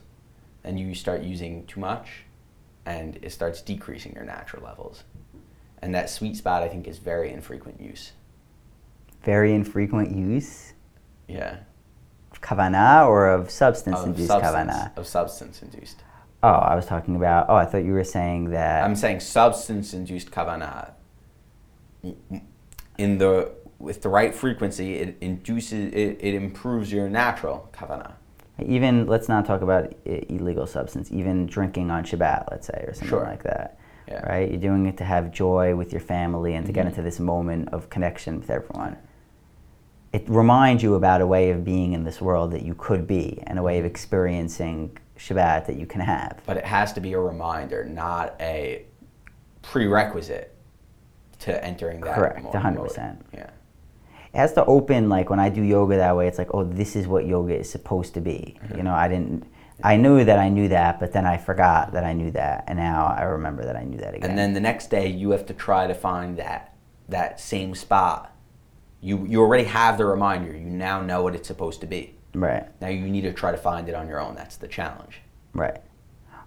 and you start using too much, and it starts decreasing your natural levels. And that sweet spot, I think, is very infrequent use. Very infrequent use. Yeah, kavana or of substance Of induced substance, kavana? of substance induced. Oh, I was talking about. Oh, I thought you were saying that. I'm saying substance induced kavana. In the with the right frequency, it induces it, it improves your natural kavana. Even let's not talk about I- illegal substance. Even drinking on Shabbat, let's say, or something Sure. like that. Yeah. Mm-hmm. Right? You're doing it to have joy with your family and to get into this moment of connection with everyone. It reminds you about a way of being in this world that you could be, and a way of experiencing Shabbat that you can have. But it has to be a reminder, not a prerequisite to entering that. Correct, mo- 100%. mode. Yeah. It has to open like when I do yoga that way. It's like, oh, this is what yoga is supposed to be. Mm-hmm. You know, I didn't. I knew that I knew that, but then I forgot that I knew that, and now I remember that I knew that again. And then the next day, you have to try to find that that same spot. You you already have the reminder. You now know what it's supposed to be. right, Now you need to try to find it on your own. That's the challenge. right.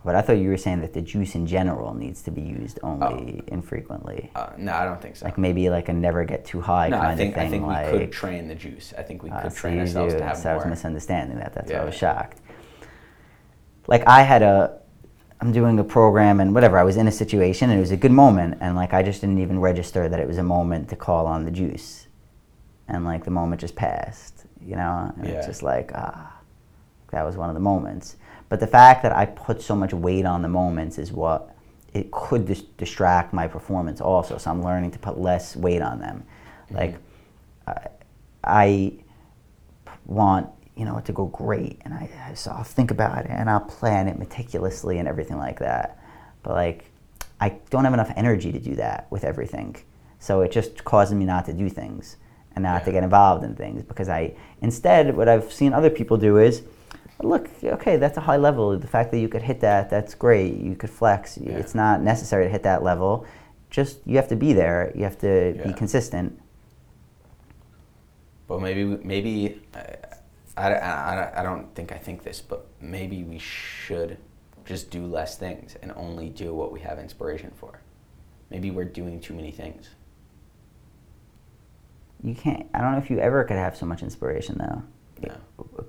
But I thought you were saying that the juice in general needs to be used only infrequently, Uh, no, I don't think so. like maybe like a never get too high no, kind I think of thing. I think like, we could train the juice. I think we Uh, could so train you ourselves do. to have so I was misunderstanding that. That's why I was shocked. Like I had a, I'm doing a program and whatever. I was in a situation and it was a good moment, and like I just didn't even register that it was a moment to call on the juice, and like the moment just passed. You know, and it's just like ah, that was one of the moments. But the fact that I put so much weight on the moments is what it could dis- distract my performance also. So I'm learning to put less weight on them. Mm-hmm. Like I, I want you know to go great, and I so I'll think about it and I'll plan it meticulously and everything like that. But like I don't have enough energy to do that with everything, so it just causes me not to do things and not to get involved in things because I instead what I've seen other people do is look okay that's a high level the fact that you could hit that that's great you could flex Yeah. it's not necessary to hit that level just you have to be there you have to be consistent But maybe maybe uh, I, I, I, I don't think I think this, but maybe we should just do less things and only do what we have inspiration for. Maybe we're doing too many things. you can't i don't know if you ever could have so much inspiration though No.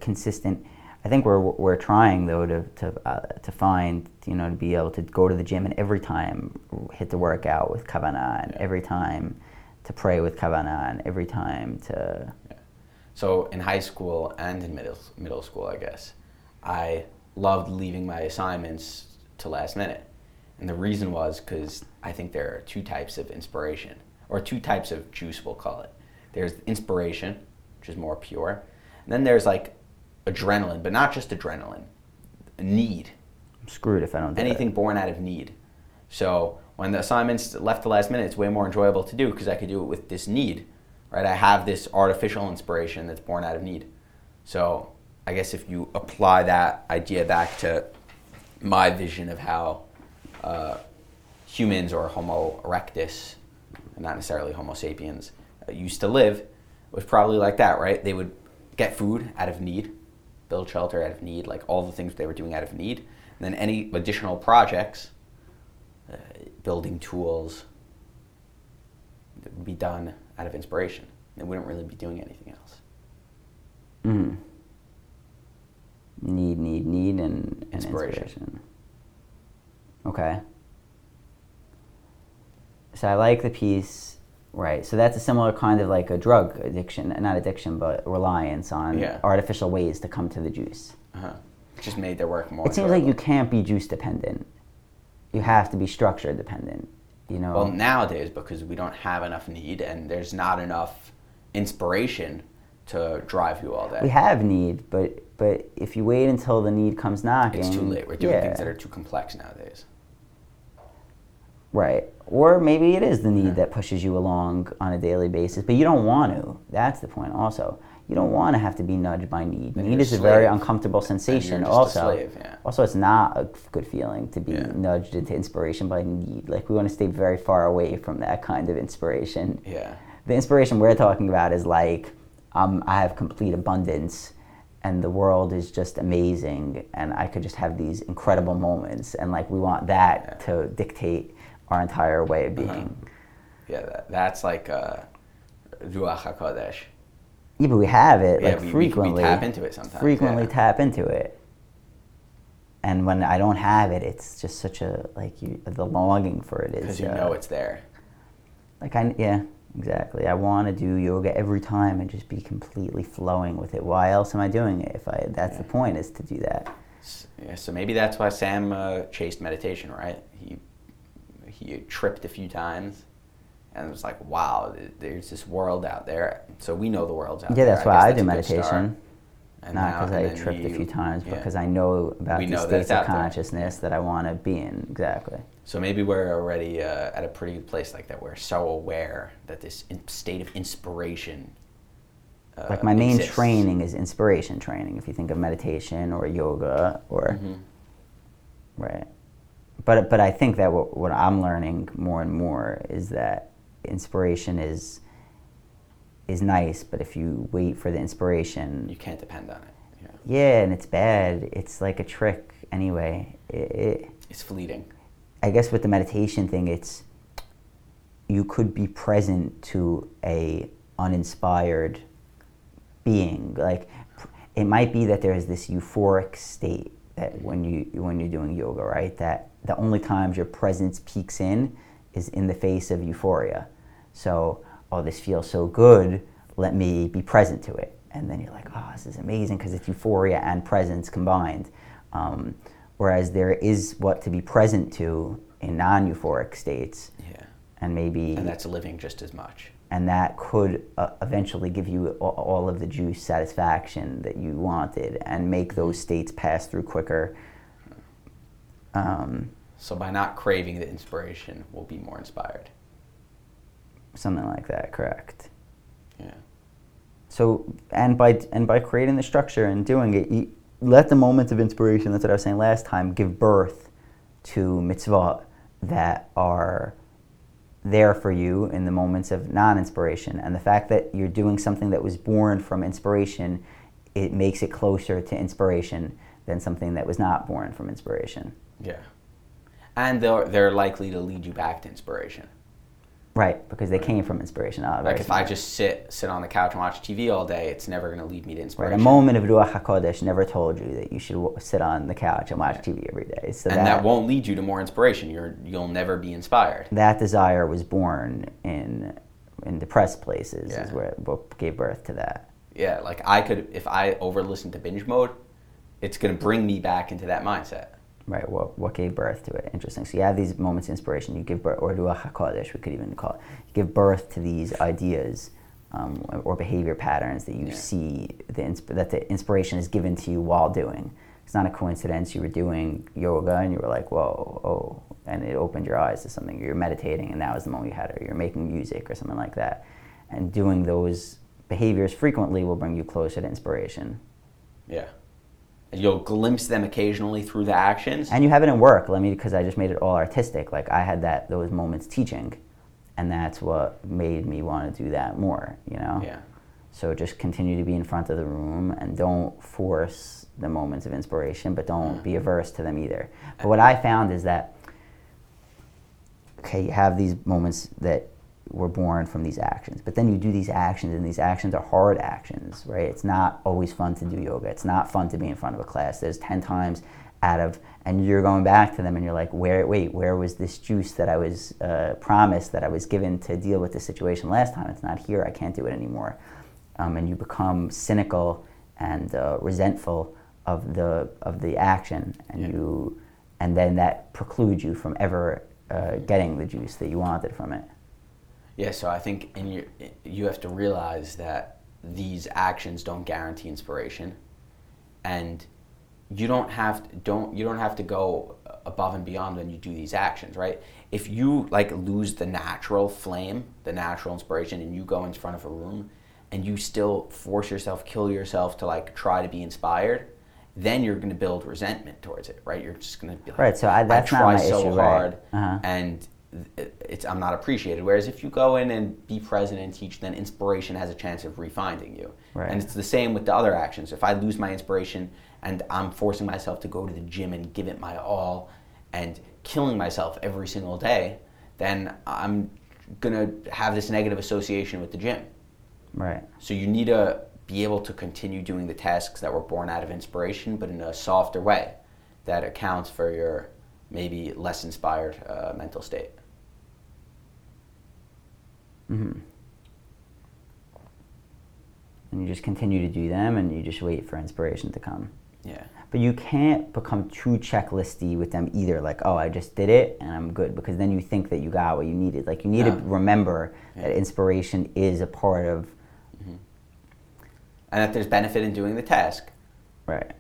consistent i think we're we're trying though to to uh, to find you know to be able to go to the gym and every time hit the workout with kavana and Yeah. every time to pray with kavana and every time to Yeah. So in high school and in middle middle school, I guess, I loved leaving my assignments to last minute, and the reason was because I think there are two types of inspiration, or two types of juice, we'll call it. There's inspiration, which is more pure, and then there's like adrenaline, but not just adrenaline, need, I'm screwed if i don't do anything it. born out of need. So when the assignments left to last minute, it's way more enjoyable to do because I could do it with this need, right? I have this artificial inspiration that's born out of need. So I guess if you apply that idea back to my vision of how uh, humans or Homo erectus, and not necessarily Homo sapiens, uh, used to live, it was probably like that, right? They would get food out of need, build shelter out of need, like all the things they were doing out of need. And then any additional projects, uh, building tools, that would be done out of inspiration. They wouldn't really be doing anything else. Mm. Need, need, need, and, and Inspiration. inspiration. Okay. So I like the piece, right? So that's a similar kind of like a drug addiction, not addiction, but reliance on Yeah. artificial ways to come to the juice. Uh-huh. Just made their work more. It seems like you can't be juice dependent. You have to be structure dependent. You know. Well, nowadays, because we don't have enough need and there's not enough inspiration to drive you all day. we have need, but but if you wait until the need comes knocking, it's too late. We're doing yeah. things that are too complex nowadays. Right. Or maybe it is the need Yeah. that pushes you along on a daily basis, but you don't want to. That's the point also. You don't want to have to be nudged by need. Need is a very uncomfortable sensation also. slave, yeah. Also it's not a good feeling to be Yeah. nudged into inspiration by need. Like we want to stay very far away from that kind of inspiration. Yeah. The inspiration we're talking about is like um, I have complete abundance and the world is just amazing and I could just have these incredible moments and like we want that to dictate our entire way of being. Uh-huh. Yeah, that, that's like uh, Ruach HaKodesh. Yeah, but we have it Yeah, like we- we- we frequently. tap into it sometimes, Frequently yeah. tap into it. And when I don't have it, it's just such a like you the longing for it is because you uh, know it's there. like I yeah exactly. I want to do yoga every time and just be completely flowing with it. Why else am I doing it? If I that's the point is to do that. Yeah, so maybe that's why Sam uh, chased meditation, right? He he tripped a few times, and it was like, wow, there's this world out there. So we know the world's out Yeah, there. that's why I that's do a good start. meditation. And Not because I tripped a few times, yeah. because I know about We the know states of out there. consciousness that I want to be in. Exactly. So maybe we're already uh, at a pretty good place like that. We're so aware that this in- state of inspiration. Uh, like my main exists. training is inspiration training. If you think of meditation or yoga or Mhm. right, but but I think that what, what I'm learning more and more is that inspiration is is nice, but if you wait for the inspiration, You can't depend on it. Yeah. yeah, and it's bad. It's like a trick anyway. It, it, It's fleeting. I guess with the meditation thing, it's you could be present to a uninspired being. Like it might be that there is this euphoric state that when you when you're doing yoga, right? That the only times your presence peaks in is in the face of euphoria. So, oh, this feels so good. Let me be present to it, and then you're like, oh, this is amazing because it's euphoria and presence combined. Um, whereas there is what to be present to in non-euphoric states, Yeah. and maybe And that's living just as much. and that could uh, eventually give you all of the juice satisfaction that you wanted and make those states pass through quicker. Um, So by not craving the inspiration, we'll be more inspired. something like that, correct? Yeah. So and by and by creating the structure and doing it, you let the moments of inspiration. That's what I was saying last time. Give birth to mitzvot that are there for you in the moments of non-inspiration. And the fact that you're doing something that was born from inspiration, it makes it closer to inspiration than something that was not born from inspiration. Yeah. And they're, they're likely to lead you back to inspiration. Right, because they came from inspiration. Very Like if I just sit sit on the couch and watch TV all day, it's never going to lead me to Right, inspiration. a moment of Ruach HaKodesh never told you that you should w- sit on the couch and watch TV every day. So and that, won't lead you to more inspiration. You're you'll never be inspired. that desire was born in in depressed places Yeah. is where what gave birth to that. Yeah, like I could if I over listen to binge mode, it's going to bring me back into that mindset. Right, what what gave birth to it? Interesting. So you have these moments of inspiration. You give birth, or Ruach HaKodesh, we could even call it. You give birth to these ideas um, or behavior patterns that you Yeah. see the insp- that the inspiration is given to you while doing. It's not a coincidence. You were doing yoga and you were like, whoa, oh, and it opened your eyes to something. You're meditating, and that was the moment you had it. Or you're making music or something like that, and doing those behaviors frequently will bring you closer to inspiration. Yeah. You'll glimpse them occasionally through the actions. And you have it in work. Let me because I just made it all artistic. Like I had that those moments teaching, and that's what made me want to do that more. You know. yeah. So just continue to be in front of the room and don't force the moments of inspiration, but don't be mm-hmm. averse to them either. But uh, what I found is that okay, you have these moments that were born from these actions, but then you do these actions, and these actions are hard actions, right? It's not always fun to do yoga. It's not fun to be in front of a class. There's ten times out of, and you're going back to them, and you're like, where? Wait, where was this juice that I was uh, promised that I was given to deal with this situation last time? It's not here. I can't do it anymore, um, and you become cynical and uh, resentful of the of the action, and Yeah. you, and then that precludes you from ever uh, getting the juice that you wanted from it. Yeah, so I think in your you have to realize that these actions don't guarantee inspiration, and you don't have don't you don't have to go above and beyond when you do these actions, right? If you like lose the natural flame, the natural inspiration, and you go in front of a room, and you still force yourself, kill yourself to like try to be inspired, then you're going to build resentment towards it, right? You're just going to be like, Right, so I- that's not try my so issue, right. hard, Uh-huh. and it's I'm not appreciated. Whereas if you go in and be present and teach, then inspiration has a chance of refinding you. Right. And it's the same with the other actions. If I lose my inspiration and I'm forcing myself to go to the gym and give it my all, and killing myself every single day, then I'm gonna have this negative association with the gym. Right. So you need to be able to continue doing the tasks that were born out of inspiration, but in a softer way that accounts for your maybe less inspired uh, mental state. Hmm And you just continue to do them, and you just wait for inspiration to come. Yeah. But you can't become too checklisty with them either. Like, oh, I just did it and I'm good, because then you think that you got what you needed. Like, you need to No. remember that inspiration is a part of And that there's benefit in doing the task. right.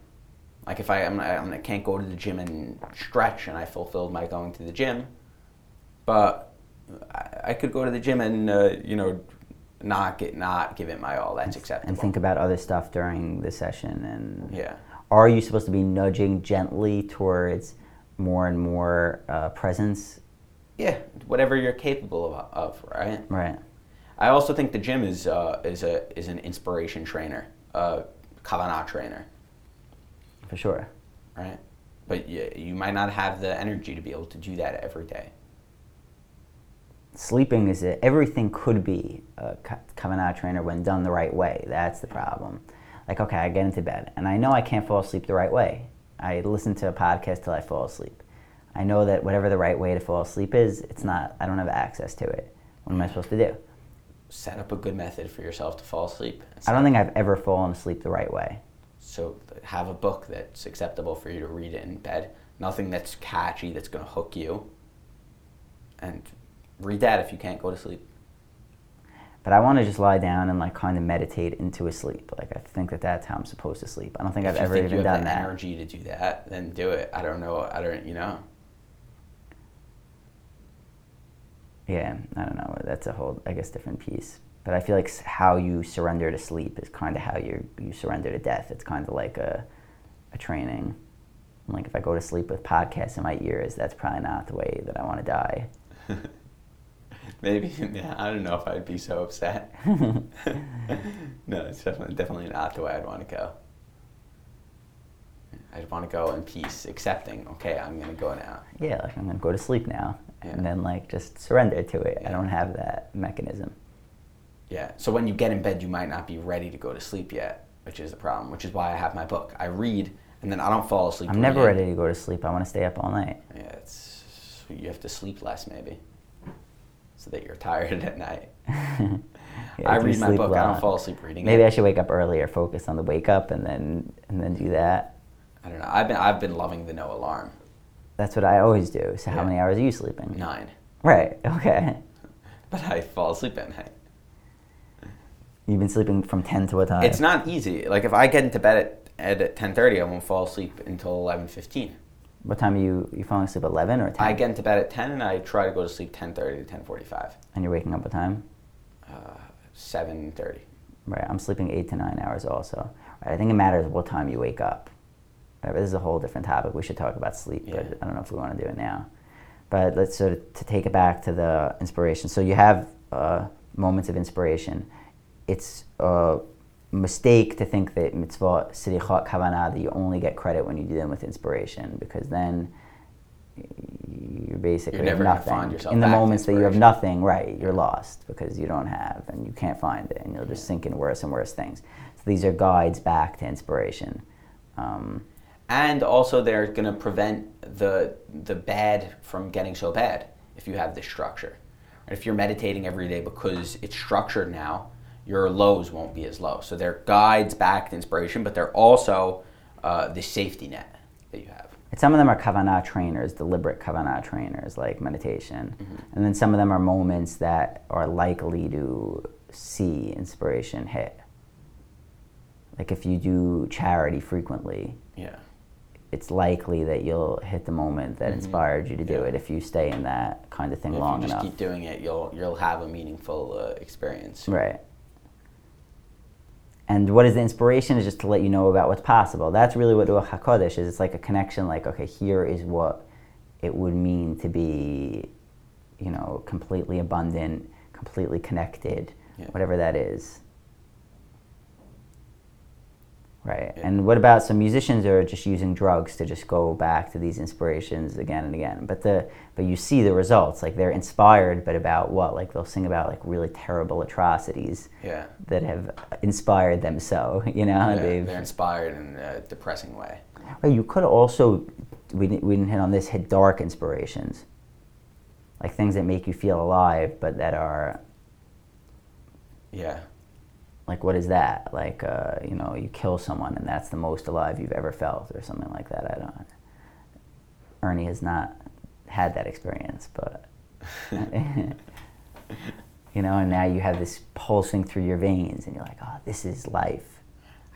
Like if I, I'm, I'm, I can't go to the gym and stretch, and I fulfilled my going to the gym, but I, I could go to the gym and uh, you know not get not give it my all. That's acceptable. and think about other stuff during the session and yeah. are you supposed to be nudging gently towards more and more uh, presence Yeah, whatever you're capable of, of, right? right I also think the gym is uh, is a is an inspiration trainer, a kavanah trainer, for sure right? But you, you might not have the energy to be able to do that every day. Sleeping is a, everything could be a ka- kavanah trainer when done the right way. That's the problem. Like okay i get into bed and i know i can't fall asleep the right way. I listen to a podcast till i fall asleep. I know that whatever the right way to fall asleep is it's not i don't have access to it. What am i supposed to do? Set up a good method for yourself to fall asleep. i don't think i've ever fallen asleep the right way. So have a book that's acceptable for you to read it in bed. Nothing that's catchy that's going to hook you. And read that if you can't go to sleep. But I want to just lie down and like kind of meditate into a sleep. Like I think that that's how I'm supposed to sleep. I don't think if I've ever think even you have done the that. energy to do that, then do it. I don't know. I don't. You know. Yeah, I don't know. That's a whole, I guess, different piece. But I feel like how you surrender to sleep is kind of how you you surrender to death. It's kind of like a a training. Like if I go to sleep with podcasts in my ears, that's probably not the way that I want to die. [LAUGHS] [LAUGHS] Maybe. [LAUGHS] Yeah. I don't know if I'd be so upset. [LAUGHS] no, it's definitely definitely not the way I'd want to go. I'd want to go in peace, accepting. Okay, I'm gonna go now. Yeah, like I'm gonna go to sleep now, Yeah. and then like just surrender to it. I don't have that mechanism. Yeah. So when you get in bed, you might not be ready to go to sleep yet, which is the problem. Which is why I have my book. I read, and then I don't fall asleep. I'm never ready to go to sleep. I want to stay up all night. Yeah, it's you have to sleep less maybe, so that you're tired [LAUGHS] at night. [LAUGHS] Yeah, I read my book. I don't fall asleep reading Maybe it. I should wake up earlier, focus on the wake up, and then and then do that. I don't know. I've been I've been loving the no alarm. That's what I always do. So how many hours are you sleeping? Nine, Right. [LAUGHS] Okay. but I fall asleep at night. You've been sleeping from ten to what time? It's not easy. Like if I get into bed at at ten thirty, I won't fall asleep until eleven fifteen. What time are you you falling asleep? Eleven or ten? I get into bed at ten, and I try to go to sleep ten thirty to ten forty five. And you're waking up what time? Uh, Seven thirty. Right. I'm sleeping eight to nine hours also. Right. I think it matters what time you wake up. Right, but this is a whole different topic. We should talk about sleep, Yeah. but I don't know if we want to do it now. But let's sort of to take it back to the inspiration. So you have uh, moments of inspiration. It's a mistake to think that mitzvah tzrichot kavanah that you only get credit when you do them with inspiration because then you're basically You're never nothing. find yourself in the moments that you have nothing, right? You're lost because you don't have and you can't find it, and you'll just sink in worse and worse things. So these are guides back to inspiration. Um, and also they're going to prevent the the bad from getting so bad if you have this structure. If you're meditating every day because it's structured now, your lows won't be as low. So they're guides back to inspiration, but they're also uh, the safety net that you have. And some of them are kavanah trainers, deliberate kavanah trainers, like meditation. And then some of them are moments that are likely to see inspiration hit. Like if you do charity frequently, Yeah. it's likely that you'll hit the moment that Mhm. inspired you to do Yeah. it if you stay in that kind of thing if long you just enough. keep doing it, you'll you'll have a meaningful uh, experience. Right. And what is the inspiration is just to let you know about what's possible. That's really what Ruach HaKodesh is. It's like a connection, like, okay, here is what it would mean to be, you know, completely abundant, completely connected, Yeah. whatever that is. Right. Yeah. And what about some musicians who are just using drugs to just go back to these inspirations again and again? But the but you see the results. Like they're inspired, but about what? Like they'll sing about like really terrible atrocities Yeah. that have inspired them. So [LAUGHS] you know Yeah, they've. they're inspired in a depressing way. Well, you could also we didn't, we didn't hit on this. Hit dark inspirations, like things that make you feel alive, but that are Yeah. Like what is that? Like uh, you know, you kill someone and that's the most alive you've ever felt, or something like that. I don't. Ernie has not had that experience, but [LAUGHS] you know, and now you have this pulsing through your veins, and you're like, oh, this is life.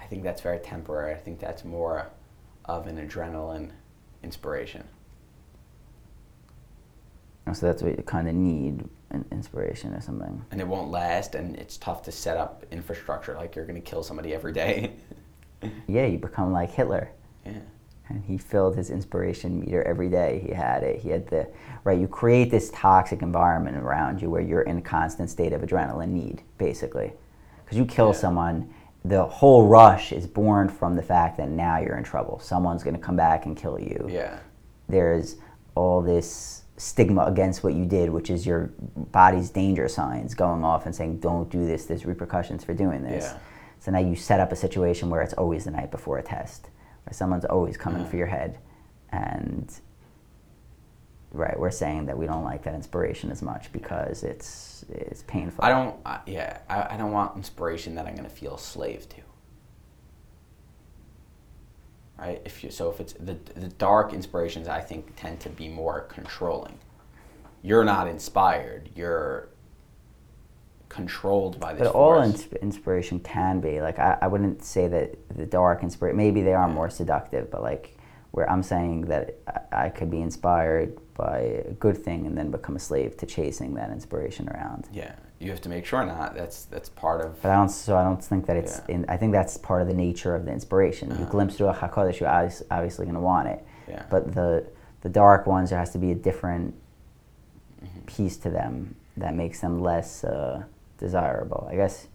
I think that's very temporary. I think that's more of an adrenaline inspiration. And so that's what you kind of need, an inspiration or something. And it won't last, and it's tough to set up infrastructure like you're going to kill somebody every day. [LAUGHS] Yeah, you become like Hitler. yeah. and he filled his inspiration meter every day. He had it. He had the right. You create this toxic environment around you where you're in a constant state of adrenaline need, basically, because you kill Yeah. someone. The whole rush is born from the fact that now you're in trouble. Someone's going to come back and kill you. Yeah. There's all this stigma against what you did, which is your body's danger signs going off and saying, "Don't do this. There's repercussions for doing this." Yeah. So now you set up a situation where it's always the night before a test, where someone's always coming for mm. your head, and right, we're saying that we don't like that inspiration as much because it's it's painful. I don't, I yeah, I, I don't want inspiration that I'm going to feel slave to. Right? If you, so if it's the, the dark inspirations, I think tend to be more controlling. You're not inspired. You're controlled by this But all force. insp- inspiration can be like I, I wouldn't say that the dark inspiration. Maybe they are more seductive, but like where I'm saying that I, I could be inspired by a good thing and then become a slave to chasing that inspiration around. yeah, you have to make sure not. That's that's part of. But I don't. So I don't think that it's. Yeah. In, I think that's part of the nature of the inspiration. You Uh-huh. glimpse through a hakodesh, you're obvious, obviously going to want it. Yeah. But the the dark ones, there has to be a different Mm-hmm. piece to them that makes them less uh, desirable. I guess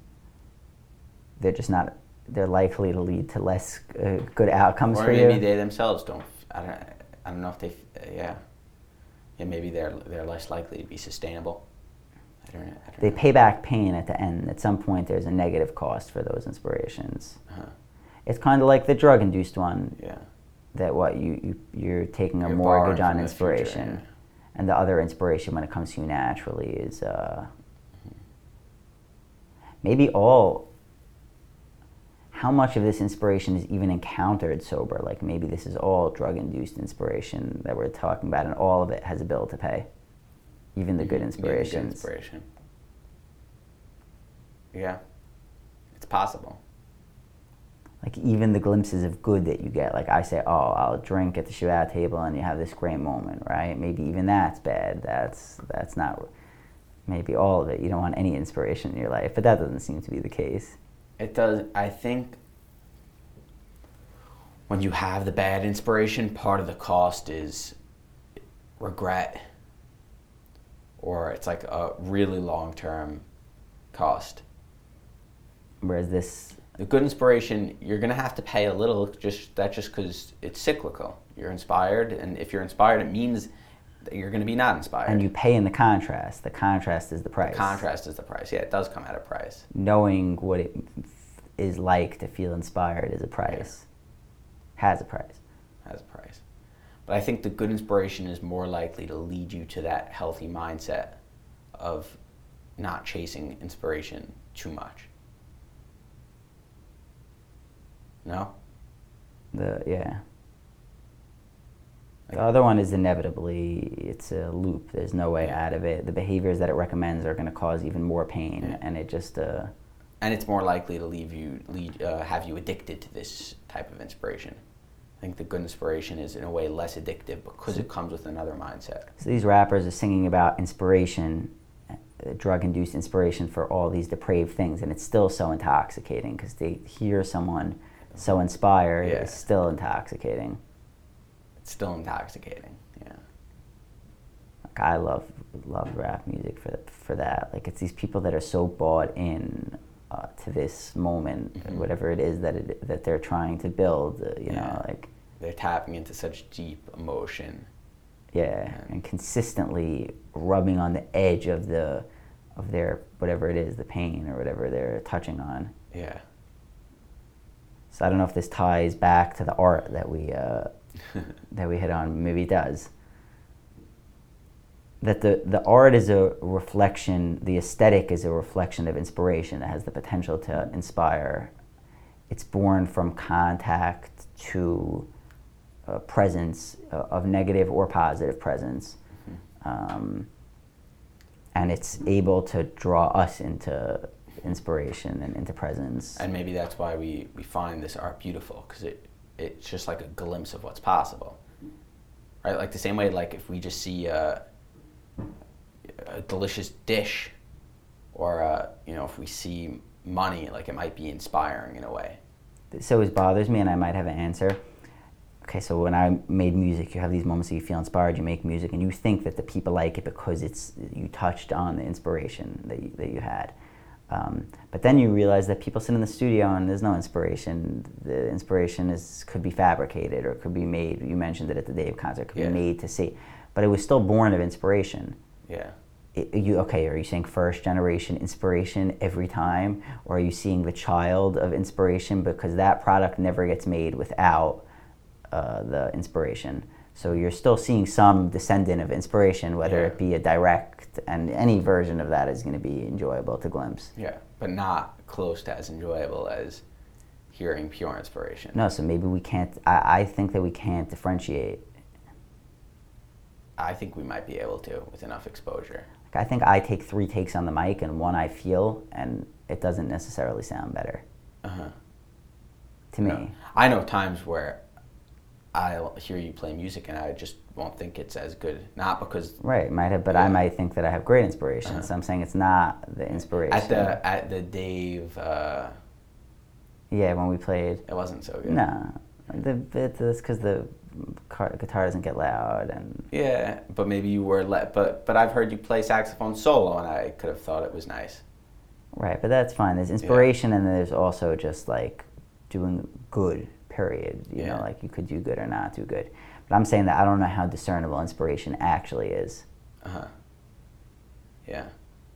they're just not. They're likely to lead to less uh, good outcomes or for maybe you. Maybe they themselves don't. I don't. I don't know if they. Uh, yeah. Yeah, maybe they're they're less likely to be sustainable. I don't. I don't they know. pay back pain at the end. At some point, there's a negative cost for those inspirations. Uh-huh. It's kind of like the drug-induced one. Yeah. that what you, you you're taking a You're mortgage on inspiration future, and the other inspiration when it comes to you naturally is uh, maybe all how much of this inspiration is even encountered sober like maybe this is all drug induced inspiration that we're talking about and all of it has a bill to pay even the good. Yeah, the inspirations inspiration. Yeah. It's possible. like even the glimpses of good that you get like i say oh i'll drink at the Shabbat table and you have this great moment right maybe even that's bad that's that's not maybe all of it you don't want any inspiration in your life but that doesn't seem to be the case It does. I think when you have the bad inspiration, part of the cost is regret, or it's like a really long term cost. whereas this The good inspiration, you're gonna have to pay a little. Just that's just because it's cyclical. You're inspired, and if you're inspired, it means that you're gonna be not inspired. and you pay in the contrast the contrast is the price contrast is the price. Yeah, it does come at a price. knowing what it is like to feel inspired is a price has a price has a price. But I think the good inspiration is more likely to lead you to that healthy mindset of not chasing inspiration too much. No? The yeah. The other one is inevitably it's a loop. There's no way Yeah. out of it. The behaviors that it recommends are going to cause even more pain, Yeah. and it just uh, And it's more likely to leave you lead uh, have you addicted to this type of inspiration. I think the good inspiration is in a way less addictive because it comes with another mindset. so these rappers are singing about inspiration, uh, drug-induced inspiration for all these depraved things, and it's still so intoxicating because they hear someone so inspired. Yeah. It's still intoxicating. It's still intoxicating. Yeah. Like I love love rap music for for that. Like it's these people that are so bought in uh, to this moment, Mhm. whatever it is that it, that they're trying to build. Uh, you Yeah. know, like They're tapping into such deep emotion. yeah, Yeah. and consistently rubbing on the edge of the of their whatever it is, the pain or whatever they're touching on. Yeah. So I don't know if this ties back to the art that we uh, [LAUGHS] that we hit on. Maybe it does. That the, the art is a reflection, the aesthetic is a reflection of inspiration. that has the potential to inspire. It's born from contact to uh, presence uh, of negative or positive presence. Um, and it's able to draw us into inspiration and into presence. And maybe that's why we, we find this art beautiful because it it's just like a glimpse of what's possible, right? Like the same way, like if we just see a, a delicious dish, or uh, you know, if we see money, like it might be inspiring in a way. this always bothers me, and I might have an answer. Okay, so when I made music, you have these moments that you feel inspired. You make music, and you think that the people like it because it's you touched on the inspiration that you, that you had. Um, but then you realize that people sit in the studio and there's no inspiration. The inspiration is could be fabricated or could be made. You mentioned it at the Dave concert. Could Yeah. be made to see, but it was still born of inspiration Yeah. it, you okay are you saying first generation inspiration every time or are you seeing the child of inspiration because that product never gets made without uh, the inspiration so you're still seeing some descendant of inspiration whether Yeah. it be a direct and any version of that is going to be enjoyable to glimpse Yeah, but not close to as enjoyable as hearing pure inspiration. no so maybe we can't i, I think that we can't differentiate I think we might be able to with enough exposure. Like, i think i take three takes on the mic and one i feel and it doesn't necessarily sound better Uh-huh. to me No. I know times where I'll hear you play music and I just won't think it's as good. Not because Right, might have, but I might think that I have great inspiration. Uh-huh. So I'm saying it's not the inspiration. at the at the Dave, uh, yeah, when we played, it wasn't so good. no, the it's because the car, guitar doesn't get loud, and Yeah, but maybe you were let. But but I've heard you play saxophone solo, and I could have thought it was nice. right, but that's fine. There's inspiration, and there's also just like doing good. Period. You Yeah. know, like you could do good or not do good. But I'm saying that I don't know how discernible inspiration actually is. Uh huh. Yeah,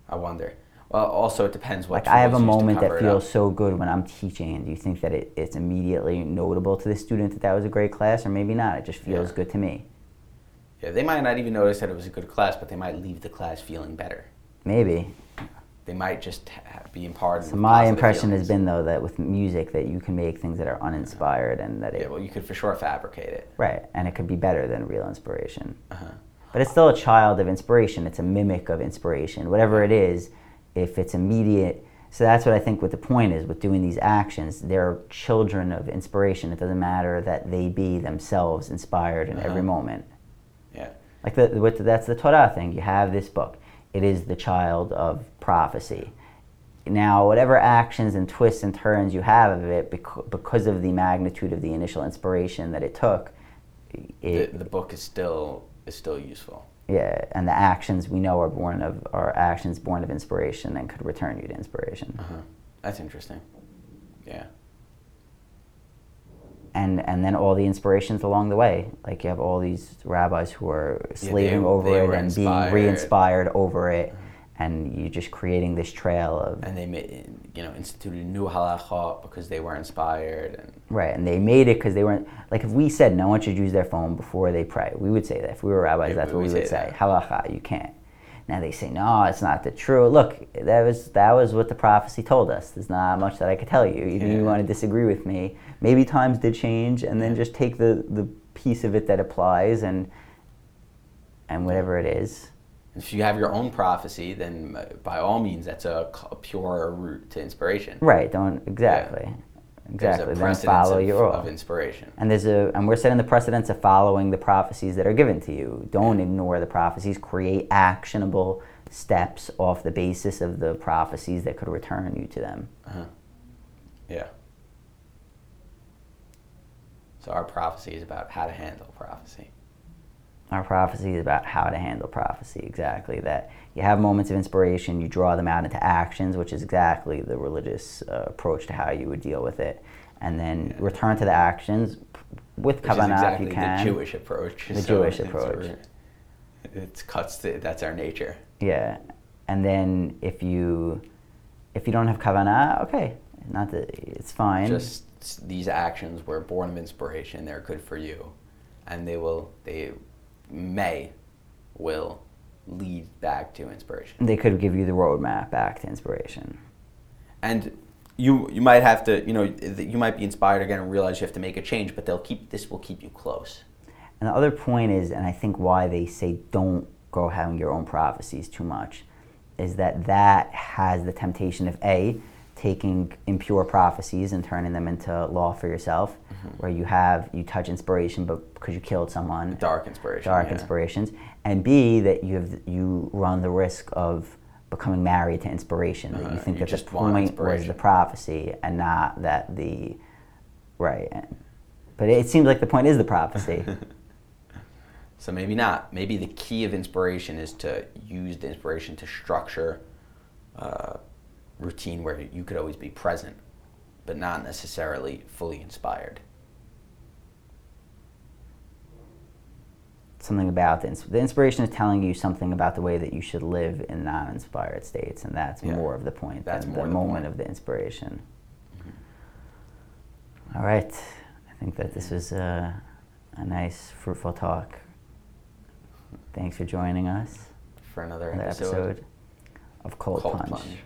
I wonder. Well, also it depends what. Like I have a tools used to moment that feels up. so good when I'm teaching, and do you think that it, it's immediately notable to the student that that was a great class, or maybe not? It just feels Yeah. good to me. Yeah, they might not even notice that it was a good class, but they might leave the class feeling better. Maybe. They might just ha- be imparted. So my impression has been though that with music that you can make things that are uninspired and that it Yeah, well, you could for sure fabricate it. right and it could be better than real inspiration. Uh-huh. But it's still a child of inspiration. It's a mimic of inspiration. Whatever it is, if it's immediate. So that's what I think what the point is with doing these actions. They're children of inspiration. It doesn't matter that they be themselves inspired in every Uh-huh. moment. Yeah. Like the, what that's the Torah thing. You have this book. It is the child of prophecy. Now, whatever actions and twists and turns you have of it, bec- because of the magnitude of the initial inspiration that it took, it, the, the book is still is still useful. Yeah, and the actions we know are born of are actions born of inspiration and could return you to inspiration. Uh-huh. That's interesting. Yeah. And and then all the inspirations along the way, like you have all these rabbis who are they- slaving over they it and being re-inspired over it, and you're just creating this trail of And they made, you know instituted new halacha because they were inspired and Right, and they made it because they weren't like if we said no one should use their phone before they pray, we would say that. If we were rabbis, Yeah, that's we what we would say say. Halacha, you can't. Now they say no, it's not the true. Look, that was that was what the prophecy told us. There's not much that I could tell you. Even if you want to disagree with me, maybe times did change, and then just take the the piece of it that applies and and whatever it is. If you have your own prophecy, then uh, by all means, that's a pure route to inspiration. Right. Don't exactly. Exactly. There's a Then follow of, your own. of inspiration. And there's a and we're setting the precedence of following the prophecies that are given to you. Don't ignore the prophecies. Create actionable steps off the basis of the prophecies that could return you to them. Uh-huh. Yeah. So our prophecy is about how to handle prophecy. Our prophecy is about how to handle prophecy, exactly. That you have moments of inspiration, you draw them out into actions, which is exactly the religious uh, approach to how you would deal with it. And then Yeah. return to the actions with Which kavanah exactly if you can. the Jewish approach. The Jewish approach. It cuts. That's our nature. Yeah, and then if you if you don't have kavanah, okay, not that it's fine. Just these actions were born of inspiration. They're good for you, and they will. They may will lead back to inspiration. they could give you the roadmap back to inspiration. and you you might have to you know you might be inspired again and realize you have to make a change but they'll keep this will keep you close And the other point is, and I think why they say don't go having your own prophecies too much, is that that has the temptation of a taking impure prophecies and turning them into law for yourself, where you have you touch inspiration, but because you killed someone, dark inspiration dark yeah. inspirations, and B that you have you run the risk of becoming married to inspiration. That Uh-huh, you think you that the point was the prophecy and not that the right. But it seems like the point is the prophecy. [LAUGHS] so maybe not maybe the key of inspiration is to use the inspiration to structure uh, routine where you could always be present but not necessarily fully inspired something about the, ins- the inspiration is telling you something about the way that you should live in non-inspired states, and that's Yeah. more of the point That's than the the moment point. of the inspiration. Mm-hmm. All right, I think that this was a, a nice, fruitful talk. Thanks for joining us for another on the episode, episode of Cold, Cold Punch. Plunge.